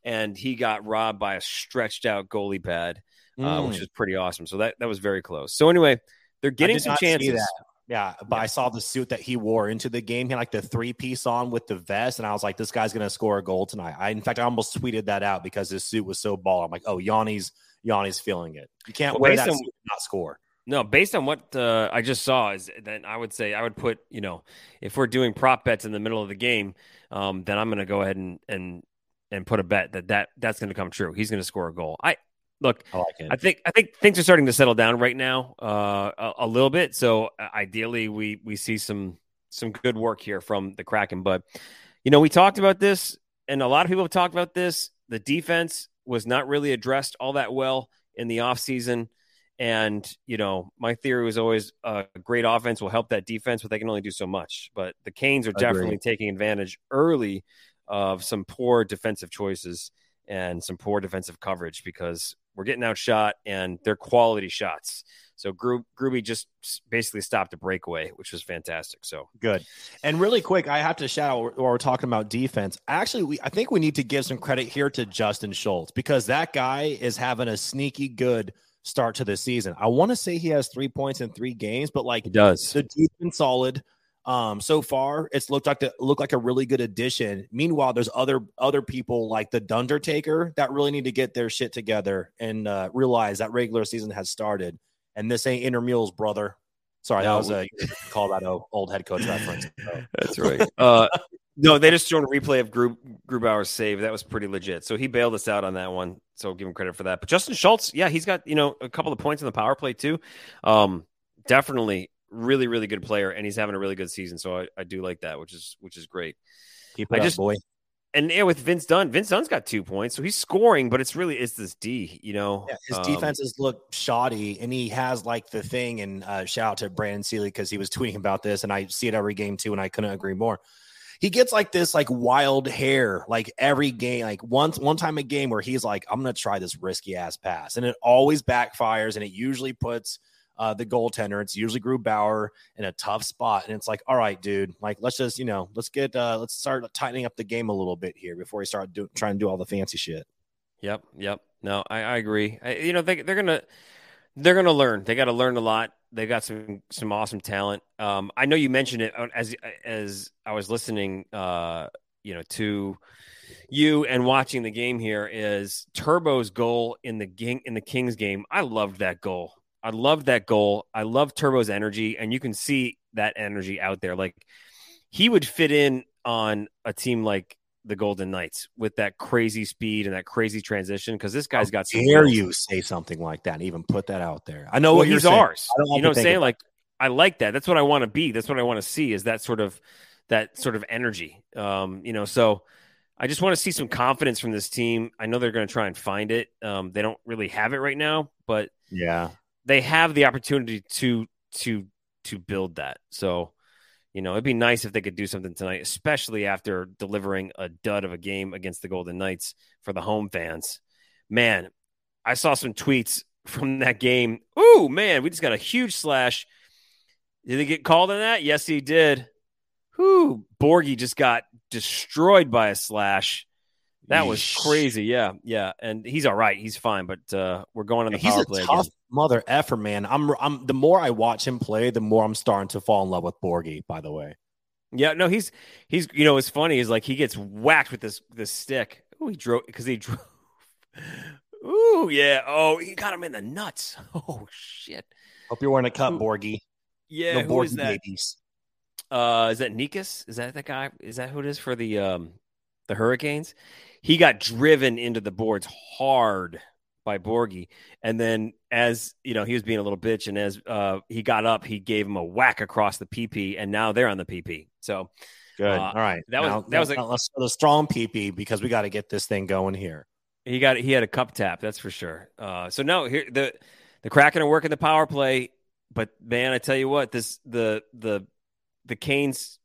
and he got robbed by a stretched out goalie pad, uh, mm. which is pretty awesome. So that that was very close. So anyway, they're getting some chances. Yeah, but yeah. I saw the suit that he wore into the game. He had like the three piece on with the vest, and I was like, this guy's gonna score a goal tonight. I in fact I almost tweeted that out because his suit was so ball. I'm like, oh, Yanni's Yanni's feeling it. You can't well, wear that suit not score. No, based on what uh, I just saw, is then I would say I would put you know if we're doing prop bets in the middle of the game, um, then I'm going to go ahead and and and put a bet that that that's going to come true. He's going to score a goal. I look. I, like I, think I think things are starting to settle down right now uh, a, a, little bit. So uh, ideally, we we see some some good work here from the Kraken. But you know, we talked about this, and a lot of people have talked about this. The defense was not really addressed all that well in the offseason. And, you know, my theory was always uh, a great offense will help that defense, but they can only do so much. But the Canes are definitely taking advantage early of some poor defensive choices and some poor defensive coverage because we're getting outshot and they're quality shots. So Gro- Gruby just basically stopped a breakaway, which was fantastic. So good. And really quick, I have to shout out while we're talking about defense. Actually, we I think we need to give some credit here to Justin Schultz because that guy is having a sneaky good – start to the season. I want to say he has three points in three games, but like he does the defense solid. Um, so far, it's looked like the, looked like a really good addition. Meanwhile, there's other other people like the Dundertaker that really need to get their shit together and uh, realize that regular season has started, and this ain't intramurals, brother. Sorry, no, that was a call that old head coach reference. So. That's right. Uh, no, they just showed a replay of Group Grubauer's save. That was pretty legit. So he bailed us out on that one. So give him credit for that. But Justin Schultz, yeah, he's got you know a couple of points in the power play too. Um, definitely really, really good player, and he's having a really good season. So I, I do like that, which is which is great. Keep it I up, just, boy. And yeah, with Vince Dunn, Vince Dunn's got two points, so he's scoring, but it's really it's this D, you know. Yeah, his um, defenses look shoddy, and he has like the thing. And uh, shout out to Brandon Seely because he was tweeting about this, and I see it every game too, and I couldn't agree more. He gets like this like wild hair like every game, like once one time a game where he's like, I'm gonna try this risky ass pass, and it always backfires, and it usually puts uh, the goaltender. It's usually Grubauer in a tough spot. And it's like, all right, dude, like, let's just, you know, let's get, uh, let's start tightening up the game a little bit here before we start do- trying to do all the fancy shit. Yep. Yep. No, I, I agree. I, you know, they, they're to, they're to learn. They got to learn a lot. They got some, some awesome talent. Um, I know you mentioned it uh, as, as I was listening, uh, you know, to, you and watching the game here is Turbo's goal in the game in the Kings game. I loved that goal. I loved that goal. I love Turbo's energy, and you can see that energy out there. Like he would fit in on a team like the Golden Knights with that crazy speed and that crazy transition because this guy's got. Some dare you say something like that? And even put that out there. I know well, what he's saying. ours. you know what I'm saying? Like I like that. That's what I want to be. That's what I want to see. Is that sort of that sort of energy? Um, you know, so. I just want to see some confidence from this team. I know they're going to try and find it. Um, they don't really have it right now, but yeah, they have the opportunity to to to build that. So, you know, it'd be nice if they could do something tonight, especially after delivering a dud of a game against the Golden Knights for the home fans. Man, I saw some tweets from that game. Ooh, man, we just got a huge slash. Did he get called on that? Yes, he did. Whoo, Borgie just got destroyed by a slash. That was crazy. Yeah, yeah, and he's all right. He's fine, but uh, we're going on the he's power play. Tough again. Mother effer, man. I'm, I'm. The more I watch him play, the more I'm starting to fall in love with Borgie. By the way. Yeah, no, he's he's. You know, it's funny is like he gets whacked with this this stick. Oh, he drove because he drove. Ooh, yeah. Oh, he got him in the nuts. Oh shit. Hope you're wearing a cup, Borgie. Yeah, no who Borgie is that? Babies. Uh, is that Nikas? Is that the guy? Is that who it is for the um the Hurricanes? he got driven into the boards hard by Borgie. And then as you know, he was being a little bitch, and as uh, he got up, he gave him a whack across the PP, and now they're on the PP. So good. Uh, All right, that now, was that was a, a strong PP because we got to get this thing going here. He got he had a cup tap, that's for sure. Uh, so no, here the the Kraken are working the power play, but man, I tell you what, this the the the Canes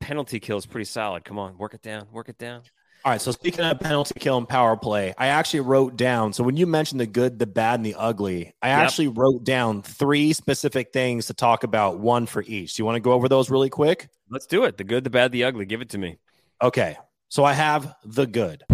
penalty kill is pretty solid. Come on, work it down, work it down. All right. So speaking of penalty kill and power play, I actually wrote down. So when you mentioned the good, the bad, and the ugly, I yep. actually wrote down three specific things to talk about, one for each. Do you want to go over those really quick? Let's do it. The good, the bad, the ugly. Give it to me. Okay. So I have the good.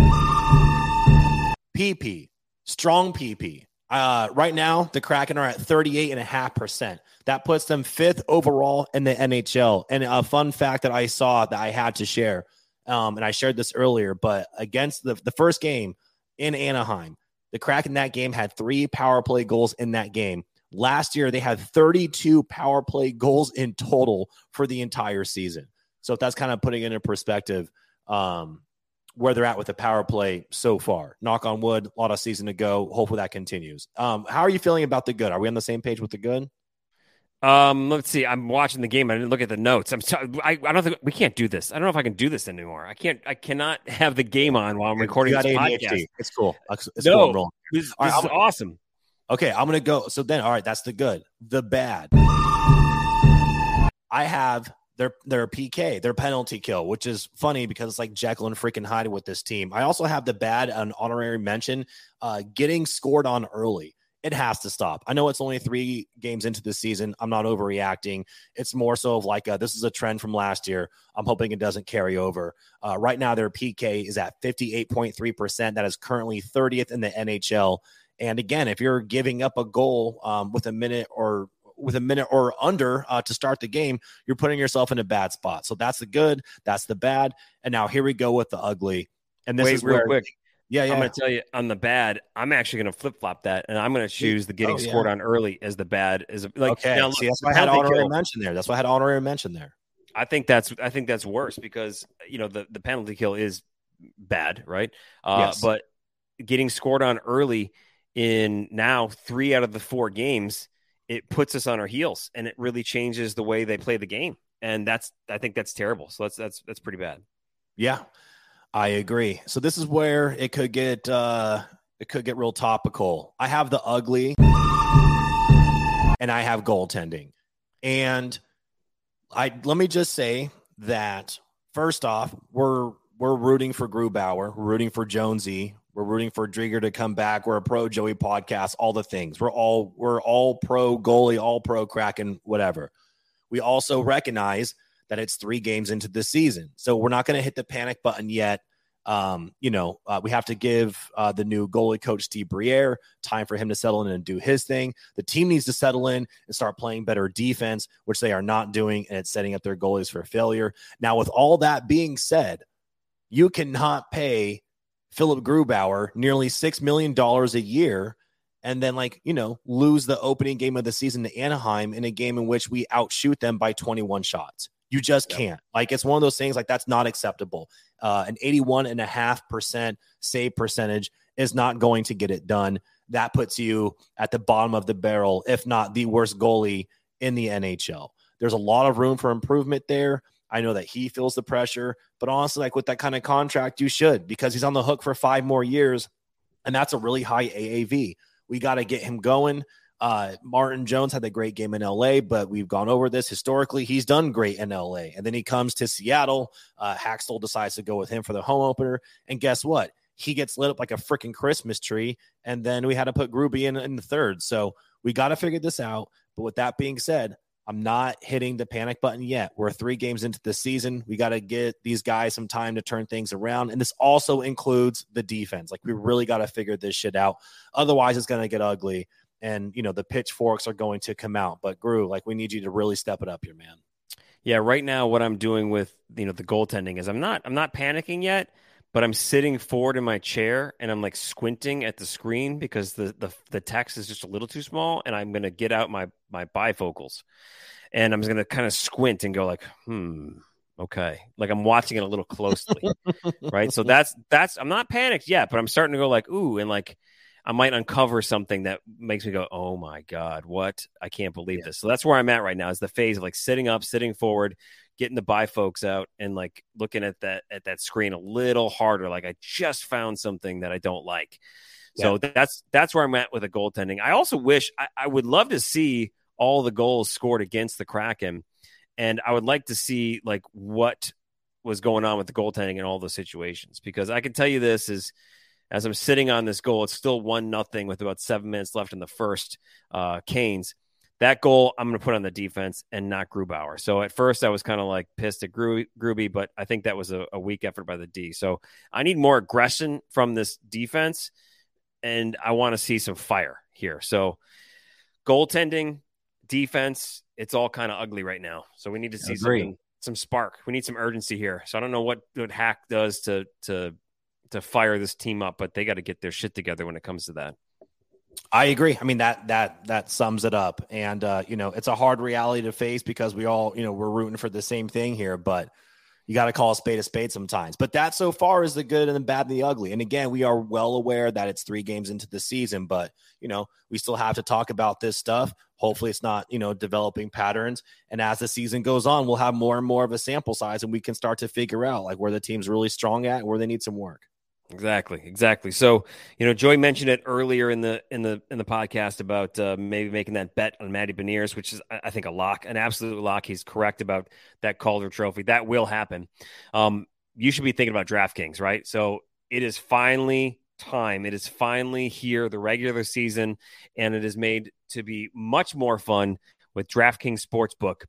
PP, strong PP. Uh, right now, the Kraken are at 38.5%. That puts them fifth overall in the NHL. And a fun fact that I saw that I had to share um, and I shared this earlier, but against the, the first game in Anaheim, the Kraken that game had three power play goals in that game. Last year, they had 32 power play goals in total for the entire season. So if that's kind of putting it in perspective, um, where they're at with the power play so far. Knock on wood, a lot of season to go. Hopefully that continues. Um, how are you feeling about the good? Are we on the same page with the good? Um, let's see. I'm watching the game. I didn't look at the notes. I'm. I, I don't think we can't do this. I don't know if I can do this anymore. I can't. I cannot have the game on while I'm recording this podcast. It's cool. It's, no, cool. this, this right, is awesome. Okay, I'm gonna go. So then, all right, that's the good. The bad. I have their their PK, their penalty kill, which is funny because it's like Jekyll and freaking Hyde with this team. I also have the bad, an honorary mention, uh, getting scored on early it has to stop. I know it's only three games into the season. I'm not overreacting. It's more so of like a, this is a trend from last year. I'm hoping it doesn't carry over. Uh, right now, their PK is at 58.3%. That is currently 30th in the NHL. And again, if you're giving up a goal um, with a minute or with a minute or under uh, to start the game, you're putting yourself in a bad spot. So that's the good, that's the bad, and now here we go with the ugly. And this Wait, is real where, quick. Yeah, yeah. I'm going to tell you on the bad. I'm actually going to flip flop that, and I'm going to choose the getting Oh, yeah. scored on early as the bad. As a, like, okay, now, look, see, that's why I had honorary mention there. That's why I had honorary mention there. I think that's I think that's worse because you know the the penalty kill is bad, right? Uh, Yes. But getting scored on early in now three out of the four games, it puts us on our heels, and it really changes the way they play the game, and that's I think that's terrible. So that's that's that's pretty bad. Yeah, I agree. So this is where it could get uh it could get real topical. I have the ugly and I have goaltending. And I let me just say that first off, we're we're rooting for Grubauer, we're rooting for Jonesy, we're rooting for Driedger to come back. We're a pro Joey podcast, all the things. We're all we're all pro goalie, all pro Kraken, whatever. We also recognize that it's three games into the season. So we're not going to hit the panic button yet. Um, you know, uh, we have to give uh, the new goalie coach Steve Briere time for him to settle in and do his thing. The team needs to settle in and start playing better defense, which they are not doing, and it's setting up their goalies for failure. Now, with all that being said, you cannot pay Philip Grubauer nearly six million dollars a year and then like you know lose the opening game of the season to Anaheim in a game in which we outshoot them by 21 shots. You just Yep. can't. Like it's one of those things like that's not acceptable. Uh, an 81 and a half percent save percentage is not going to get it done. That puts you at the bottom of the barrel, if not the worst goalie in the NHL. There's a lot of room for improvement there. I know that he feels the pressure, but honestly, like with that kind of contract, you should because he's on the hook for five more years, and that's a really high AAV. We got to get him going. Uh, Martin Jones had a great game in LA, but we've gone over this historically. He's done great in LA, and then he comes to Seattle. Uh, decides to go with him for the home opener, and guess what? He gets lit up like a freaking Christmas tree, and then we had to put Gruby in in the third. So we got to figure this out. But with that being said, I'm not hitting the panic button yet. We're three games into the season. We got to get these guys some time to turn things around. And this also includes the defense. Like, we really got to figure this shit out. Otherwise, it's going to get ugly. And, you know, the pitchforks are going to come out. But, Gru, like, we need you to really step it up here, man. Yeah, right now what I'm doing with you know the goaltending is I'm not I'm not panicking yet, but I'm sitting forward in my chair and I'm like squinting at the screen because the the, the text is just a little too small, and I'm gonna get out my my bifocals, and I'm just gonna kind of squint and go like, hmm, okay, like I'm watching it a little closely, right? So that's that's I'm not panicked yet, but I'm starting to go like, ooh, and like. I might uncover something that makes me go, "Oh my god, what? I can't believe Yeah. this." So that's where I'm at right now. Is the phase of like sitting up, sitting forward, getting the bifocals out, and like looking at that at that screen a little harder. Like I just found something that I don't like. So that's that's where I'm at with the goaltending. I also wish I, I would love to see all the goals scored against the Kraken, and I would like to see like what was going on with the goaltending in all those situations because I can tell you this is as I'm sitting on this goal, it's still one nothing with about seven minutes left in the first. Uh, Canes, that goal I'm going to put on the defense and not Grubauer. So at first I was kind of like pissed at Gru- Gruby, but I think that was a, a weak effort by the D. So I need more aggression from this defense, and I want to see some fire here. So goaltending, defense, it's all kind of ugly right now. So we need to see some some spark. We need some urgency here. So I don't know what what Hack does to to to fire this team up, but they got to get their shit together when it comes to that. I agree. I mean that that that sums it up. And uh, you know, it's a hard reality to face because we all, you know, we're rooting for the same thing here, but you got to call a spade a spade sometimes. But that so far is the good and the bad and the ugly. And again, we are well aware that it's 3 games into the season, but you know, we still have to talk about this stuff. Hopefully it's not, you know, developing patterns and as the season goes on, we'll have more and more of a sample size and we can start to figure out like where the team's really strong at where they need some work. Exactly, exactly. So, you know, Joy mentioned it earlier in the in the in the podcast about uh, maybe making that bet on Matty Beniers, which is I think a lock, an absolute lock. He's correct about that Calder Trophy. That will happen. Um, you should be thinking about DraftKings, right? So it is finally time. It is finally here, the regular season, and it is made to be much more fun with DraftKings Sportsbook.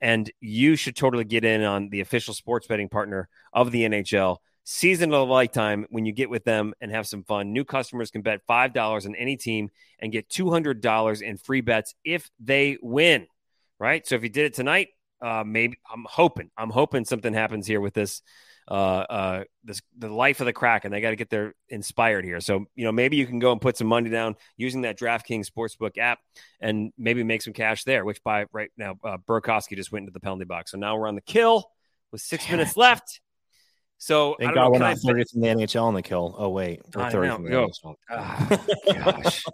And you should totally get in on the official sports betting partner of the NHL Season of a lifetime when you get with them and have some fun. New customers can bet $5 on any team and get $200 in free bets if they win, right? So if you did it tonight, uh, maybe I'm hoping, I'm hoping something happens here with this uh, uh, this the life of the Kraken They got to get their inspired here. So you know maybe you can go and put some money down using that DraftKings Sportsbook app and maybe make some cash there. Which by right now, uh, Burakovsky just went into the penalty box. So now we're on the kill with six minutes left. So thank God know, we're not 30th in the NHL in the kill. Oh wait, we're 30th in the NHL. Oh, ah, gosh.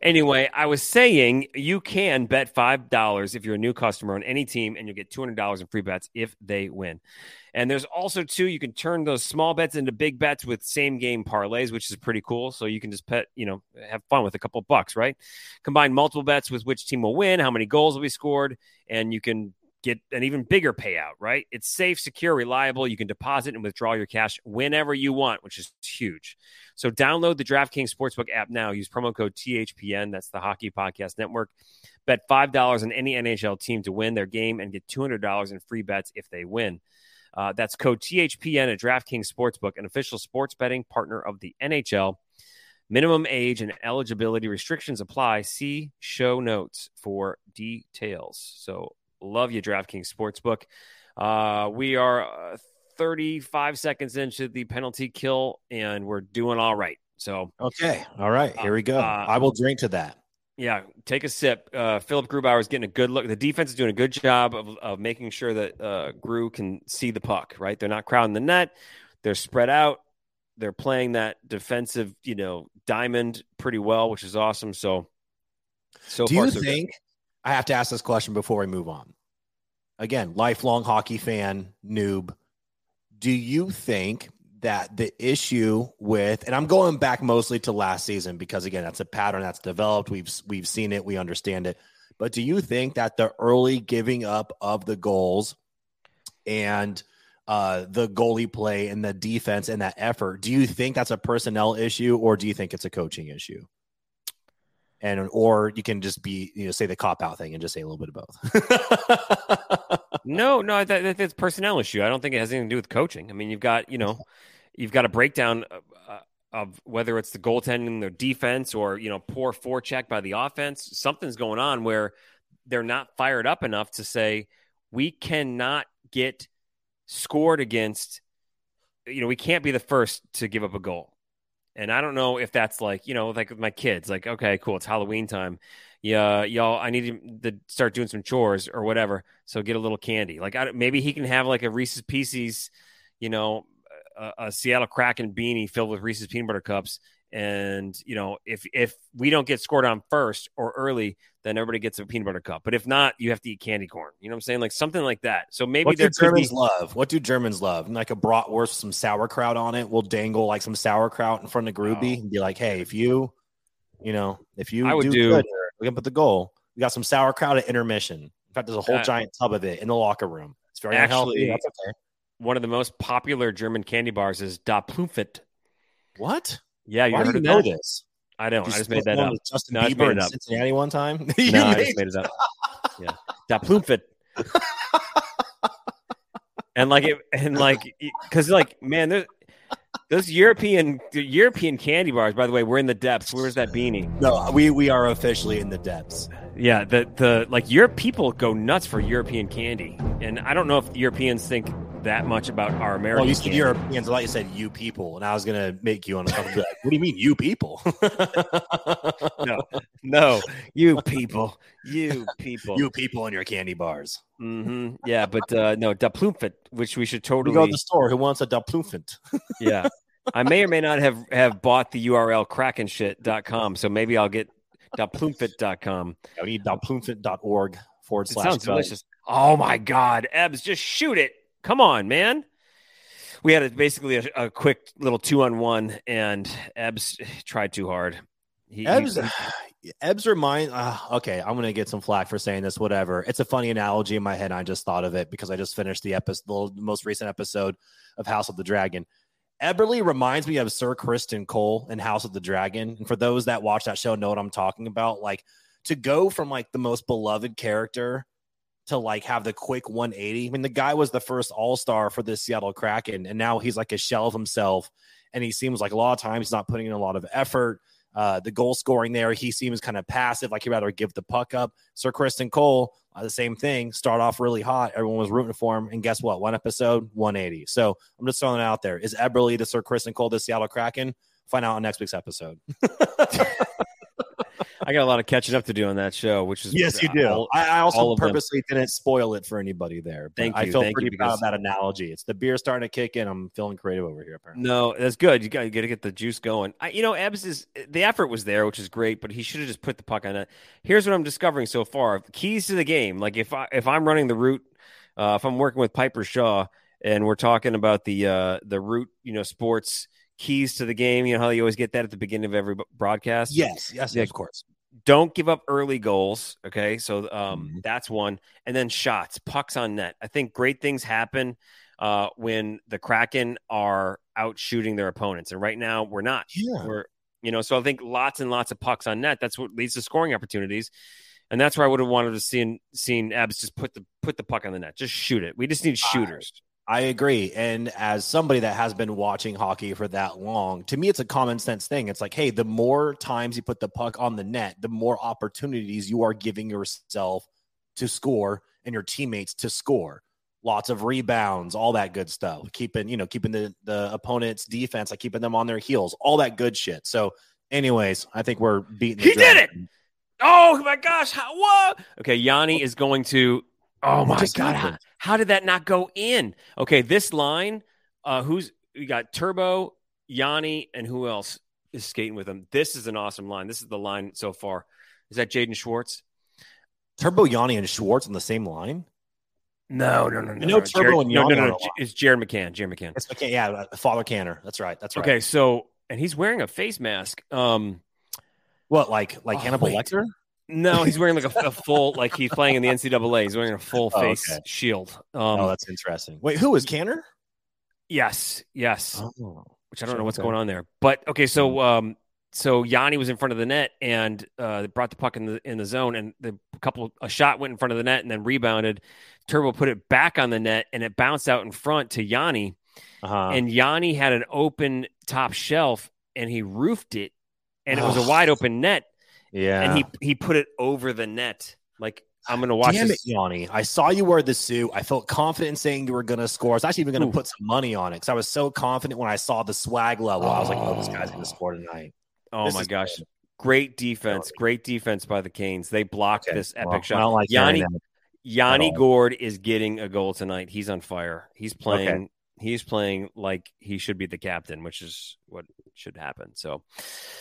anyway, I was saying you can bet five dollars if you're a new customer on any team, and you'll get two hundred dollars in free bets if they win. And there's also too, you can turn those small bets into big bets with same game parlays, which is pretty cool. So you can just pet, you know, have fun with a couple bucks, right? Combine multiple bets with which team will win, how many goals will be scored, and you can get an even bigger payout, right? It's safe, secure, reliable. You can deposit and withdraw your cash whenever you want, which is huge. So download the DraftKings Sportsbook app now. Use promo code THPN. That's the Hockey Podcast Network. Bet $5 on any NHL team to win their game and get $200 in free bets if they win. Uh, that's code THPN at DraftKings Sportsbook, an official sports betting partner of the NHL. Minimum age and eligibility restrictions apply. See show notes for details. So, love you, DraftKings Sportsbook. Uh, we are uh, 35 seconds into the penalty kill, and we're doing all right. So, okay. All right. Here we go. Uh, I will drink to that. Yeah, take a sip. Uh, Philip Grubauer is getting a good look. The defense is doing a good job of, of making sure that uh, Gru can see the puck. Right, they're not crowding the net. They're spread out. They're playing that defensive, you know, diamond pretty well, which is awesome. So, so do far, you so think? Good. I have to ask this question before we move on. Again, lifelong hockey fan, noob. Do you think that the issue with and I'm going back mostly to last season because again that's a pattern that's developed we've we've seen it we understand it but do you think that the early giving up of the goals and uh, the goalie play and the defense and that effort do you think that's a personnel issue or do you think it's a coaching issue and or you can just be you know say the cop out thing and just say a little bit of both no no that, that's personnel issue i don't think it has anything to do with coaching i mean you've got you know you've got a breakdown of, uh, of whether it's the goaltending, the defense, or you know poor forecheck by the offense. Something's going on where they're not fired up enough to say we cannot get scored against. You know, we can't be the first to give up a goal. And I don't know if that's like, you know, like with my kids, like, okay, cool, it's Halloween time. Yeah, y'all, I need to start doing some chores or whatever. So get a little candy. Like, I, maybe he can have like a Reese's Pieces, you know, a, a Seattle Kraken beanie filled with Reese's peanut butter cups. And you know, if if we don't get scored on first or early, then everybody gets a peanut butter cup. But if not, you have to eat candy corn. You know what I'm saying? Like something like that. So maybe what do Germans be- love? What do Germans love? Like a bratwurst with some sauerkraut on it. We'll dangle like some sauerkraut in front of Gruby oh. and be like, "Hey, if you, you know, if you I would do, do good, we can put the goal. We got some sauerkraut at intermission. In fact, there's a whole giant tub of it in the locker room. It's very actually, unhealthy. That's okay one of the most popular German candy bars is Da Plumpfit. What? Yeah, you Why heard you know this? I don't. I just made that up. Justin no, Bieber in Cincinnati one time. no, I just made it up. Yeah, Da Plumpfit. and like it, and like, because like, man, there's those European European candy bars, by the way, we're in the depths. Where's that beanie? No, we we are officially in the depths. Yeah, the the like your people go nuts for European candy, and I don't know if Europeans think that much about our American. Well, you said. Europeans, like you said, you people, and I was gonna make you on a couple. like, what do you mean, you people? no, no, you people, you people, you people in your candy bars. Mm-hmm. Yeah, but uh, no, Da Plumpfit, which we should totally we go to the store. Who wants a Da Plumpfit? yeah, I may or may not have have bought the URL krakenshit.com, so maybe I'll get daplumpfit.com. I need daplumpfit.org forward slash. Sounds delicious. Oh my God, Ebbs, just shoot it. Come on, man. We had a, basically a, a, quick little two on one, and Ebbs tried too hard. He, Ebbs, he, Ebbs remind. Uh, okay, I'm gonna get some flack for saying this. Whatever. It's a funny analogy in my head. I just thought of it because I just finished the episode, the most recent episode of House of the Dragon. Eberle reminds me of Sir Criston Cole in House of the Dragon. And for those that watch that show know what I'm talking about. Like to go from like the most beloved character to like have the quick 180. I mean, the guy was the first All Star for the Seattle Kraken, and now he's like a shell of himself. And he seems like a lot of times he's not putting in a lot of effort. Uh, the goal scoring there, he seems kind of passive, like he'd rather give the puck up. Sir Criston Cole, uh, the same thing, start off really hot. Everyone was rooting for him. And guess what? One episode, 180. So I'm just throwing it out there. Is Eberle the Sir Criston Cole, the Seattle Kraken? Find out on next week's episode. I got a lot of catching up to do on that show, which is yes, you do. all- I, also purposely didn't spoil it for anybody there. Thank I feel you, pretty proud of that analogy. It's the beer starting to kick in. I'm feeling creative over here. Apparently, No, that's good. You got, you got to get the juice going. I, you know, Ebbs is the effort was there, which is great, but he should have just put the puck on it. Here's what I'm discovering so far: keys to the game. Like if I if I'm running the route, uh, if I'm working with Piper Shaw and we're talking about the uh, the route, you know, sports keys to the game. You know how you always get that at the beginning of every broadcast. yes, yes, Yeah. of course. don't give up early goals. Okay. So um, Mhm. that's one. And then shots, pucks on net. I think great things happen uh, when the Kraken are out shooting their opponents. And right now we're not. Yeah, We're, you know, so I think lots and lots of pucks on net. That's what leads to scoring opportunities. And that's where I would have wanted to see seen Abs just put the put the puck on the net. Just shoot it. We just need shooters. I agree. And as somebody that has been watching hockey for that long, to me, it's a common sense thing. It's like, hey, the more times you put the puck on the net, the more opportunities you are giving yourself to score and your teammates to score. Lots of rebounds, all that good stuff. Keeping, you know, keeping the the opponent's defense, like keeping them on their heels, all that good shit. So, anyways, I think we're beating. the He did it! Oh my gosh! How, what? Okay, Yanni is going to. Oh my just god! How, how did that not go in? Okay, this line. Uh, who's we got? Turbo, Yanni, and who else is skating with him? This is an awesome line. This is the line so far. Is that Jaden Schwartz? Turbo Yanni and Schwartz on the same line. No, no, no, no. No. Turbo Jared- and no, no, no, no. It's Jared McCann. Jared McCann. It's okay, yeah, uh, Father Canner. That's right. That's right. Okay, so and he's wearing a face mask. Um, What, like like Oh, Hannibal wait. Lecter? No, he's wearing like a, a full, like he's playing in the NCAA. He's wearing a full Oh, face okay. shield. Um, oh, that's interesting. Wait, who is Canner? yes, yes. Oh, which I don't know what's okay. going on there. But okay, so um, so Yanni was in front of the net and uh, brought the puck in the in the zone, and the couple a shot went in front of the net and then rebounded. Turbo put it back on the net and it bounced out in front to Yanni, uh-huh. and Yanni had an open top shelf and he roofed it, and it was a wide open net, yeah. and he he put it over the net. Like I'm gonna watch Damn this. it, Yanni. I saw you wear the suit. I felt confident in saying you were going to score. I was actually even going Ooh. to put some money on it because I was so confident when I saw the swag level. I was like, oh, this guy's going Oh. score tonight. Oh This my gosh. good. Great defense, great defense by the Canes. They blocked Okay, this epic well, shot. I don't like Yanni. Yanni. Gourde is getting a goal tonight. He's on fire. He's playing. He's playing like he should be the captain, which is what should happen. So,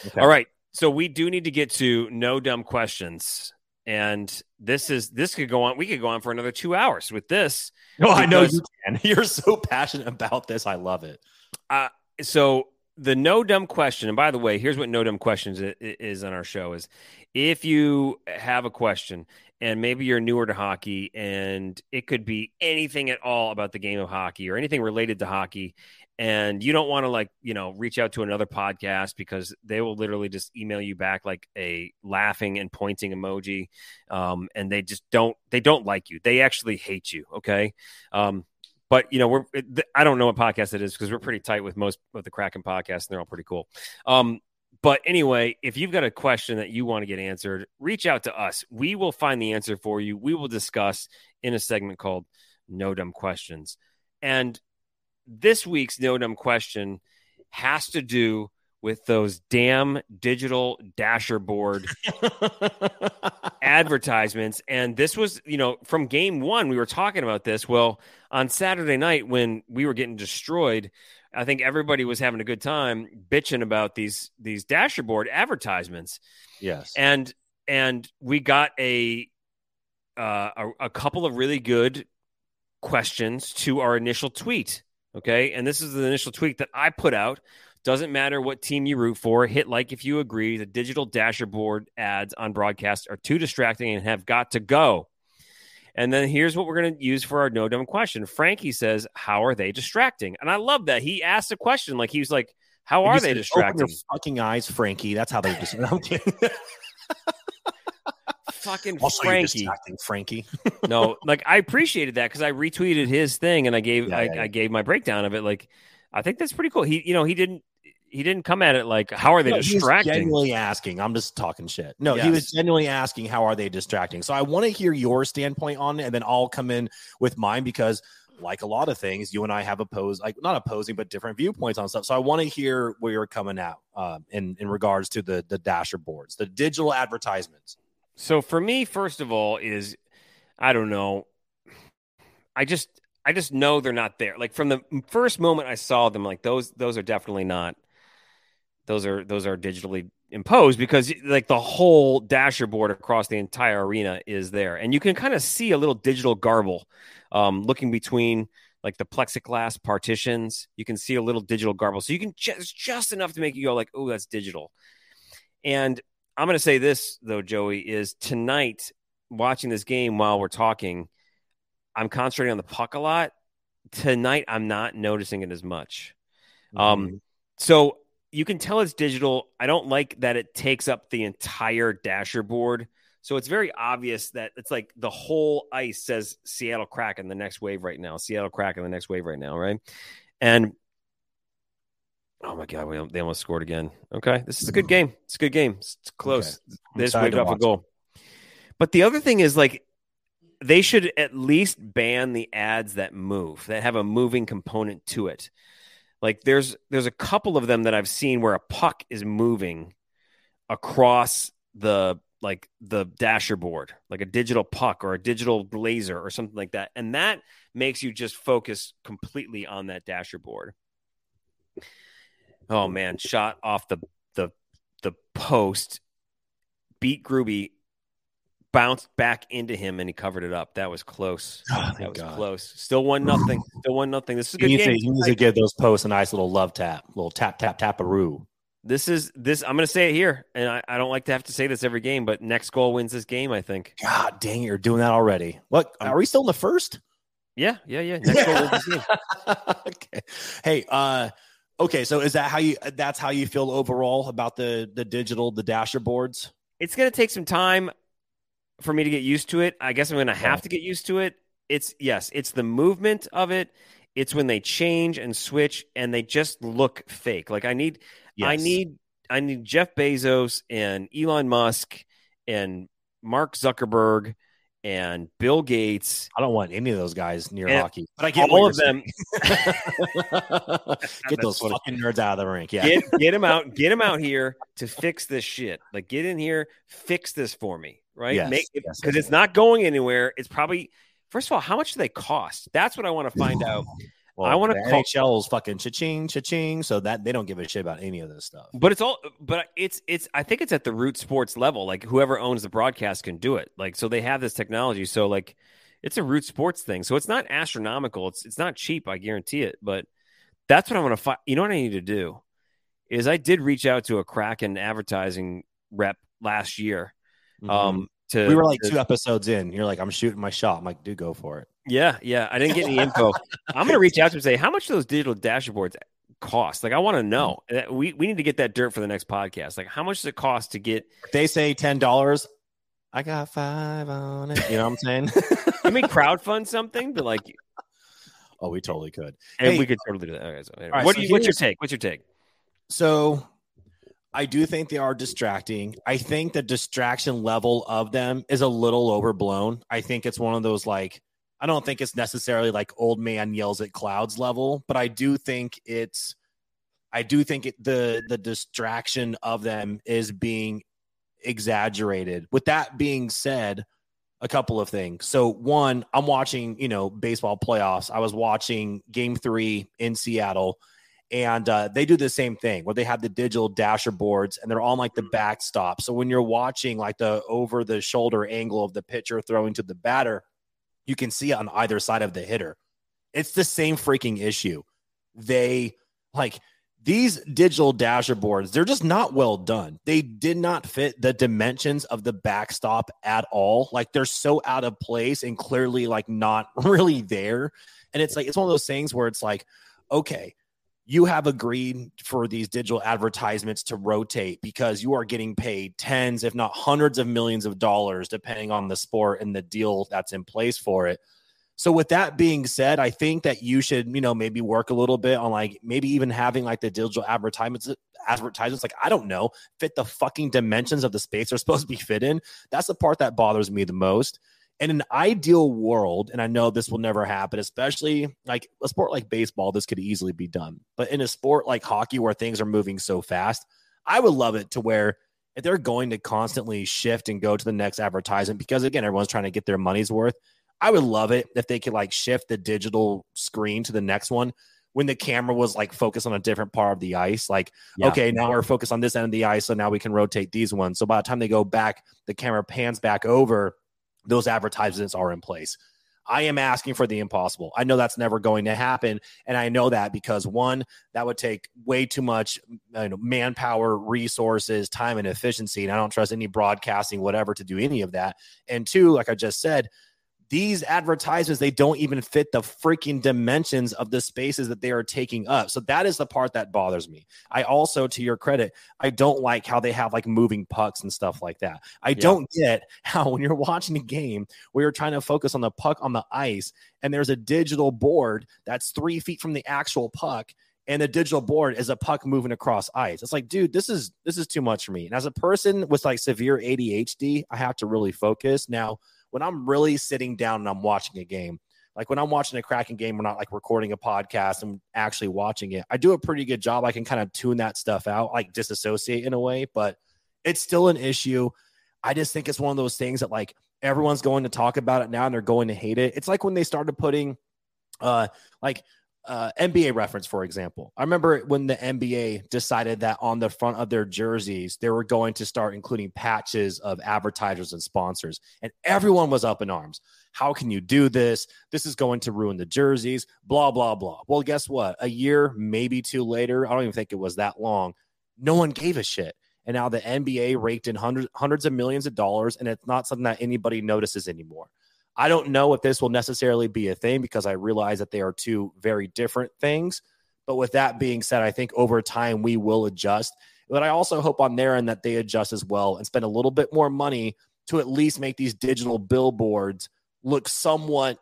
Okay. all right. So we do need to get to no dumb questions, and this is this could go on. We could go on for another two hours with this. No, I know you can. You're so passionate about this. I love it. Uh, so the no dumb question, and by the way, here's what no dumb questions is on our show: is if you have a question and maybe you're newer to hockey and it could be anything at all about the game of hockey or anything related to hockey and you don't want to like you know reach out to another podcast because they will literally just email you back like a laughing and pointing emoji um, and they just don't they don't like you they actually hate you okay um, but you know we're i don't know what podcast it is because we're pretty tight with most of the kraken podcasts and they're all pretty cool um, but anyway, if you've got a question that you want to get answered, reach out to us. We will find the answer for you. We will discuss in a segment called No Dumb Questions. And this week's No Dumb Question has to do with those damn digital dasher board advertisements. And this was, you know, from game one, we were talking about this. Well, on Saturday night, when we were getting destroyed, I think everybody was having a good time bitching about these these dasher board advertisements. yes. And and we got a uh, a, a couple of really good questions to our initial tweet. Okay, and this is the initial tweet that I put out. Doesn't matter what team you root for. Hit like if you agree. The digital dashboard ads on broadcast are too distracting and have got to go. And then here's what we're going to use for our no dumb question. Frankie says, "How are they distracting?" And I love that he asked a question like he was like, "How are they distracting?" Open your fucking eyes, Frankie. That's how they're distracting. Fucking Also, Frankie. Frankie. no, like I appreciated that because I retweeted his thing and I gave Yeah, I, yeah. I gave my breakdown of it. Like, I think that's pretty cool. He, you know, he didn't he didn't come at it like how are they No, distracting? genuinely asking. I'm just talking shit. No, he was genuinely asking, how are they distracting? So I want to hear your standpoint on it, and then I'll come in with mine because, like a lot of things, you and I have opposed, like not opposing, but different viewpoints on stuff. So I want to hear where you're coming out um, in in regards to the the dasher boards, the digital advertisements. So for me, first of all, is I don't know. I just I just know they're not there. Like from the first moment I saw them, like those those are definitely not. Those are those are digitally imposed because like the whole dasher board across the entire arena is there, and you can kind of see a little digital garble, um, looking between like the plexiglass partitions. You can see a little digital garble, so you can just just enough to make you go like, "Oh, that's digital." And I'm going to say this though, Joey, is tonight watching this game while we're talking, I'm concentrating on the puck a lot. Tonight, I'm not noticing it as much. Um, so you can tell it's digital. I don't like that it takes up the entire dasher board. So it's very obvious that it's like the whole ice says Seattle Kraken the next wave right now. Seattle Kraken the next wave right now, right? And oh my god, we, they almost scored again. Okay, this is a good game. It's a good game. It's close. I'm They just off a goal. But the other thing is like they should at least ban the ads that move that have a moving component to it. Like there's there's a couple of them that I've seen where a puck is moving across the like the dasher board, like a digital puck or a digital laser or something like that. And that makes you just focus completely on that dasher board. Oh man, shot off the the the post, beat Gruby, bounced back into him, and he covered it up. That was close. Oh, That was God. close. Still one nothing. Still one nothing. This is a He good needs, to, game. he needs to give those posts a nice little love tap, little tap, tap, tap a taparoo. This is this. I'm going to say it here, and I, I don't like to have to say this every game, but next goal wins this game. I think. God dang it, you're doing that already. What are we still in the first? Yeah, yeah, yeah. Next goal wins this game. okay. Hey, uh, okay. So is that how you? That's how you feel overall about the the digital, the dasher boards? It's going to take some time for me to get used to it. I guess I'm going to have Yeah. to get used to it. It's yes, it's the movement of it. It's when they change and switch, and they just look fake. Like I need, I need, I need Jeff Bezos and Elon Musk and Mark Zuckerberg and Bill Gates. I don't want any of those guys near And hockey, but I get all of them. get those fucking nerds out of the rink. Yeah. Get get him out. Get him out here to fix this shit. Like get in here, fix this for me, right? Yes, Make yes, because yes, it's not going anywhere. It's probably first of all, how much do they cost? That's what I want to find out. I wanna the call- NHL's fucking cha-ching, cha-ching, so that they don't give a shit about any of this stuff. But it's all. But it's it's. I think it's at the root sports level. Like whoever owns the broadcast can do it. Like so they have this technology. So like it's a root sports thing. So it's not astronomical. It's it's not cheap. I guarantee it. But that's what I want to find. You know what I need to do is I did reach out to a Kraken advertising rep last year. Um, to Mm-hmm. we were like to- two episodes in. You're like, I'm shooting my shot. I'm like, dude, go for it. Yeah, yeah. I didn't get any info. I'm gonna reach out to him and say, how much do those digital dashboards cost? Like, I want to know. Uh, We we need to get that dirt for the next podcast. Like, how much does it cost to get? If they say ten dollars, I got five on it. You know what I'm saying? Can we crowdfund something but like? oh, we totally could. And Hey. we could totally do that. Okay, so anyway, right, what so do you? What's your take? What's your take? So I do think they are distracting. I think the distraction level of them is a little overblown. I think it's one of those like I don't think it's necessarily like old man yells at clouds level, but I do think it's I do think it, the the distraction of them is being exaggerated. With that being said, a couple of things. So one, I'm watching, you know, baseball playoffs. I was watching game 3 in Seattle and uh, they do the same thing where they have the digital dasher boards and they're on like the backstop. So when you're watching like the over the shoulder angle of the pitcher throwing to the batter, you can see it on either side of the hitter. It's the same freaking issue. They like these digital dasher boards, they're just not well done. They did not fit the dimensions of the backstop at all. Like they're so out of place and clearly like not really there. And it's like it's one of those things where it's like, okay, you have agreed for these digital advertisements to rotate because you are getting paid tens, if not hundreds of millions of dollars, depending on the sport and the deal that's in place for it. So with that being said, I think that you should, you know, maybe work a little bit on like maybe even having like the digital advertisements advertisements like I don't know, fit the fucking dimensions of the space they're supposed to be fit in. That's the part that bothers me the most. In an ideal world, and I know this will never happen, especially like a sport like baseball, this could easily be done. But in a sport like hockey where things are moving so fast, I would love it to where if they're going to constantly shift and go to the next advertisement because again everyone's trying to get their money's worth I would love it if they could like shift the digital screen to the next one when the camera was like focused on a different part of the ice. Like, yeah. okay, now we're focused on this end of the ice, so now we can rotate these ones. So by the time they go back, the camera pans back over, those advertisements are in place. I am asking for the impossible. I know that's never going to happen, and I know that because one, that would take way too much you know, manpower, resources, time, and efficiency, and I don't trust any broadcasting, whatever, to do any of that. And two, like I just said, these advertisements they don't even fit the freaking dimensions of the spaces that they are taking up so that is the part that bothers me i also to your credit i don't like how they have like moving pucks and stuff like that i yeah. don't get how when you're watching a game where you're trying to focus on the puck on the ice and there's a digital board that's three feet from the actual puck and the digital board is a puck moving across ice. It's like, dude, this is this is too much for me. And as a person with like severe ADHD, I have to really focus. Now, when I'm really sitting down and I'm watching a game, like when I'm watching a Kraken game, we're not like recording a podcast and actually watching it. I do a pretty good job. I can kind of tune that stuff out, like disassociate in a way, but it's still an issue. I just think it's one of those things that like everyone's going to talk about it now and they're going to hate it. It's like when they started putting uh like uh, NBA reference, for example. I remember when the NBA decided that on the front of their jerseys, they were going to start including patches of advertisers and sponsors, and everyone was up in arms. How can you do this? This is going to ruin the jerseys, blah, blah, blah. Well, guess what? A year, maybe two later, I don't even think it was that long, no one gave a shit. And now the NBA raked in hundreds, hundreds of millions of dollars, and it's not something that anybody notices anymore. I don't know if this will necessarily be a thing because I realize that they are two very different things. But with that being said, I think over time we will adjust. But I also hope on their end that they adjust as well and spend a little bit more money to at least make these digital billboards look somewhat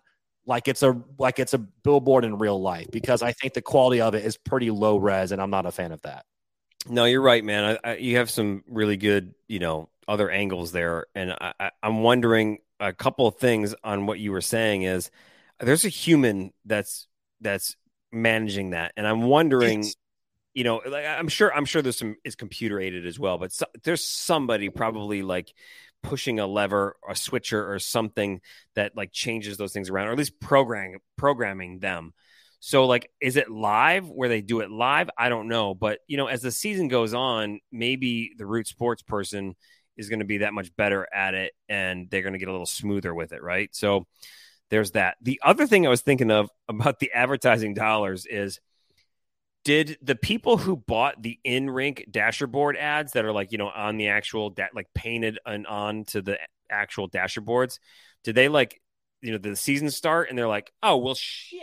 like it's a like it's a billboard in real life because I think the quality of it is pretty low res and I'm not a fan of that. No, you're right, man. I, I, you have some really good, you know, other angles there, and I, am wondering a couple of things on what you were saying is there's a human that's that's managing that. And i'm wondering it's, you know like i'm sure i'm sure there's some is computer aided as well but so, there's somebody probably like pushing a lever a switcher or something that like changes those things around or at least programming programming them. So like is it live where they do it live? I don't know but you know as the season goes on maybe the root sports person is going to be that much better at it and they're going to get a little smoother with it, right? So there's that. The other thing I was thinking of about the advertising dollars is did the people who bought the in rink dasher board ads that are like, you know, on the actual, da- like painted and on to the actual dasher boards, did they like, you know, the season start and they're like, oh, well, shit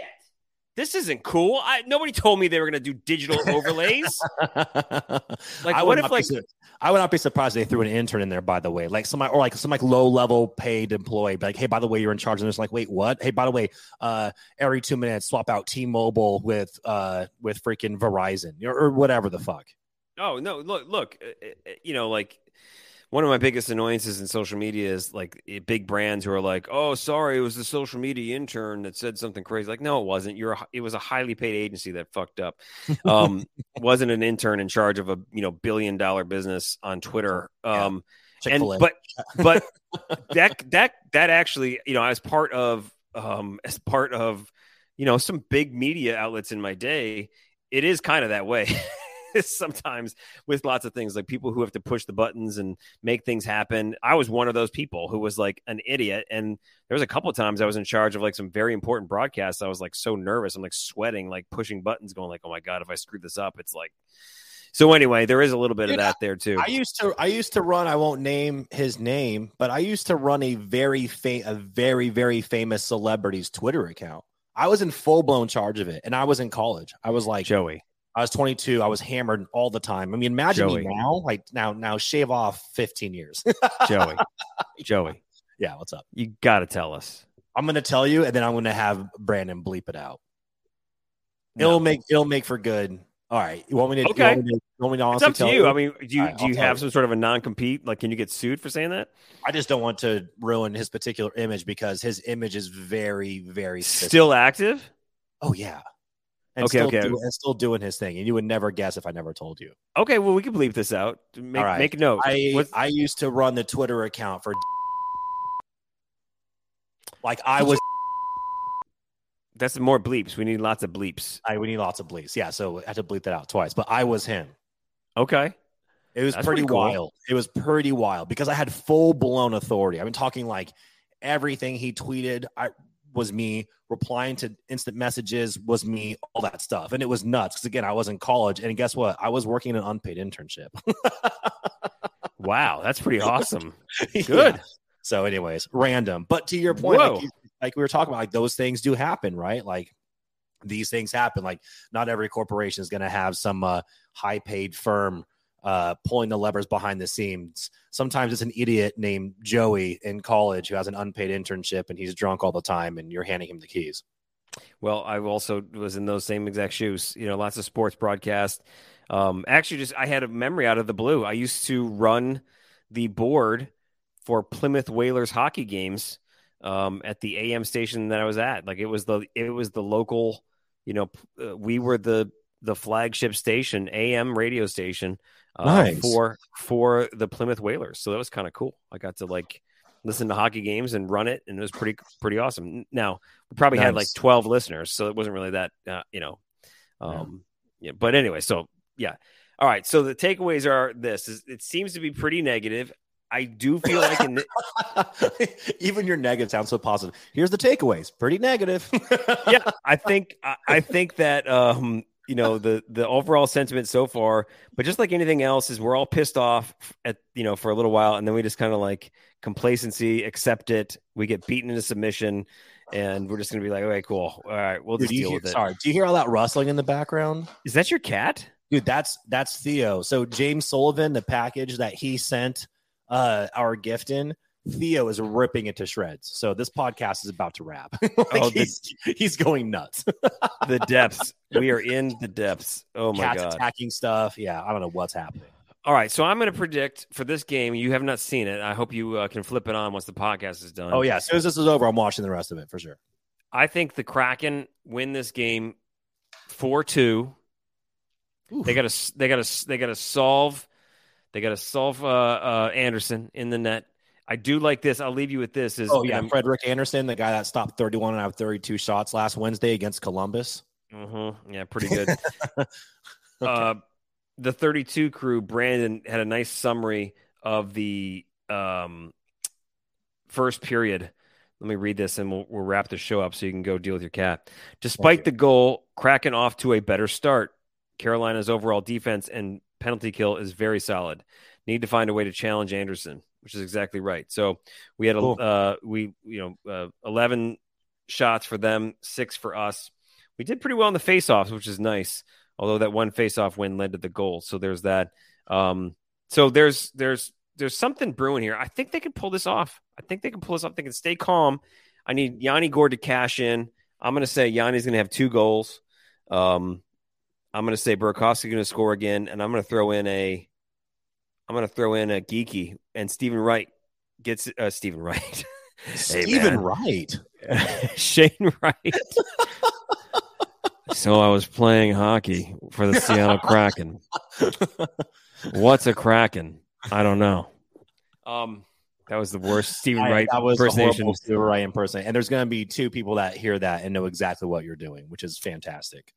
this isn't cool. I, nobody told me they were going to do digital overlays. like, I what if like su- I would not be surprised if they threw an intern in there. By the way, like somebody or like some like low level paid employee, like, hey, by the way, you're in charge, and it's like, wait, what? Hey, by the way, uh, every two minutes, swap out T-Mobile with uh with freaking Verizon or, or whatever the fuck. Oh no! Look, look, uh, uh, you know, like one of my biggest annoyances in social media is like big brands who are like, "Oh, sorry, it was the social media intern that said something crazy." Like, no, it wasn't. You're a, it was a highly paid agency that fucked up. Um, wasn't an intern in charge of a you know billion dollar business on Twitter. Um, yeah. and but but that that that actually you know as part of um as part of you know some big media outlets in my day, it is kind of that way. sometimes with lots of things like people who have to push the buttons and make things happen. I was one of those people who was like an idiot. And there was a couple of times I was in charge of like some very important broadcasts. I was like so nervous. I'm like sweating, like pushing buttons, going like, oh my God, if I screw this up, it's like so anyway, there is a little bit Dude, of that there too. I used to I used to run. I won't name his name, but I used to run a very fa- a very very famous celebrity's Twitter account. I was in full blown charge of it, and I was in college. I was like Joey. I was 22. I was hammered all the time. I mean, imagine Joey. me now. Like now, now shave off 15 years. Joey, Joey, yeah, what's up? you got to tell us. I'm gonna tell you, and then I'm gonna have Brandon bleep it out. No. It'll make it'll make for good. All right, you want me to? Okay. You want me to, you want me to It's honestly up to tell you. I mean, do you right, do you have you. some sort of a non compete? Like, can you get sued for saying that? I just don't want to ruin his particular image because his image is very, very specific. Still active? Oh yeah. And Okay, still okay. do- and still doing his thing, and you would never guess if I never told you. Okay, well, we can bleep this out. Make, All right. make note. I What's- I used to run the Twitter account for. Like I was, that's more bleeps. We need lots of bleeps. I we need lots of bleeps. Yeah, so I had to bleep that out twice. But I was him. Okay. It was That's pretty, pretty cool. wild. It was pretty wild because I had full blown authority. I've been talking like everything he tweeted. I was me replying to instant messages was me, all that stuff, and it was nuts. Because again, I was in college, and guess what? I was working an unpaid internship. Wow, that's pretty awesome. Yeah. Good. So, anyways, random. But to your point, like, you- like we were talking about, like those things do happen, right? Like these things happen. Like not every corporation is going to have some uh, high paid firm uh, pulling the levers behind the scenes. Sometimes it's an idiot named Joey in college who has an unpaid internship and he's drunk all the time, and you're handing him the keys. Well, I also was in those same exact shoes. You know, lots of sports broadcast. Um, actually, just I had a memory out of the blue. I used to run the board for Plymouth Whalers hockey games um, at the AM station that I was at. Like it was the it was the local. You know, uh, we were the the flagship station, AM radio station uh, Nice. for for the Plymouth Whalers. So that was kind of cool. I got to like listen to hockey games and run it, and it was pretty pretty awesome. Now we probably had like 12 listeners so it wasn't really that uh, you know um yeah. but anyway so yeah all right so the takeaways are this is it seems to be pretty negative i do feel like in the, Even your negative sounds so positive. Here's the takeaways. Pretty negative. yeah i think I, I think that um you know the the overall sentiment so far but just like anything else is we're all pissed off at you know for a little while and then we just kind of like complacency accept it we get beaten into submission and we're just gonna be like okay cool all right we'll just deal hear, with it sorry, do you hear all that rustling in the background? is that your cat Dude, that's that's Theo. So James Sullivan, the package that he sent uh our gift in, Theo is ripping it to shreds. So this podcast is about to wrap. Like, Oh, the- he's, he's going nuts. the depths. We are in the depths. Oh my god. Cats god! attacking stuff. Yeah, I don't know what's happening. All right, so I'm going to predict for this game. You have not seen it. I hope you uh, can flip it on once the podcast is done. Oh yeah, as soon as this is over, I'm watching the rest of it for sure. I think the Kraken win this game four two. They got to they got to they got to solve they got to solve uh, uh, Andersen in the net. I do like this. I'll leave you with this. Is Oh yeah, um, Frederik Andersen, the guy that stopped 31 and out of 32 shots last Wednesday against Columbus. mhm, yeah, pretty good. uh, the 32 crew, Brandon had a nice summary of the um, first period. Let me read this and we'll, we'll wrap the show up so you can go deal with your cat. Despite you. the goal, Kraken off to a better start. Carolina's overall defense and penalty kill is very solid. Need to find a way to challenge Andersen, which is exactly right. So we had a Cool. uh, we you know uh, eleven shots for them, six for us. We did pretty well in the faceoffs, which is nice. Although that one faceoff win led to the goal, so there's that. Um, so there's there's there's something brewing here. I think they can pull this off. I think they can pull this off. They can stay calm. I need Yanni Gourde to cash in. I'm going to say Yanni's going to have two goals. Um, I'm going to say Burakovsky's going to score again, and I'm going to throw in a. I'm going to throw in a Geekie, and Stephen Wright gets uh, Stephen Wright. Hey, Stephen man. Wright. Shane Wright. so I was playing hockey for the Seattle Kraken. What's a Kraken? I don't know. Um, that was the worst Stephen I- Wright that was a impersonation. horrible Stephen Wright impersonation. And there's going to be two people that hear that and know exactly what you're doing, which is fantastic.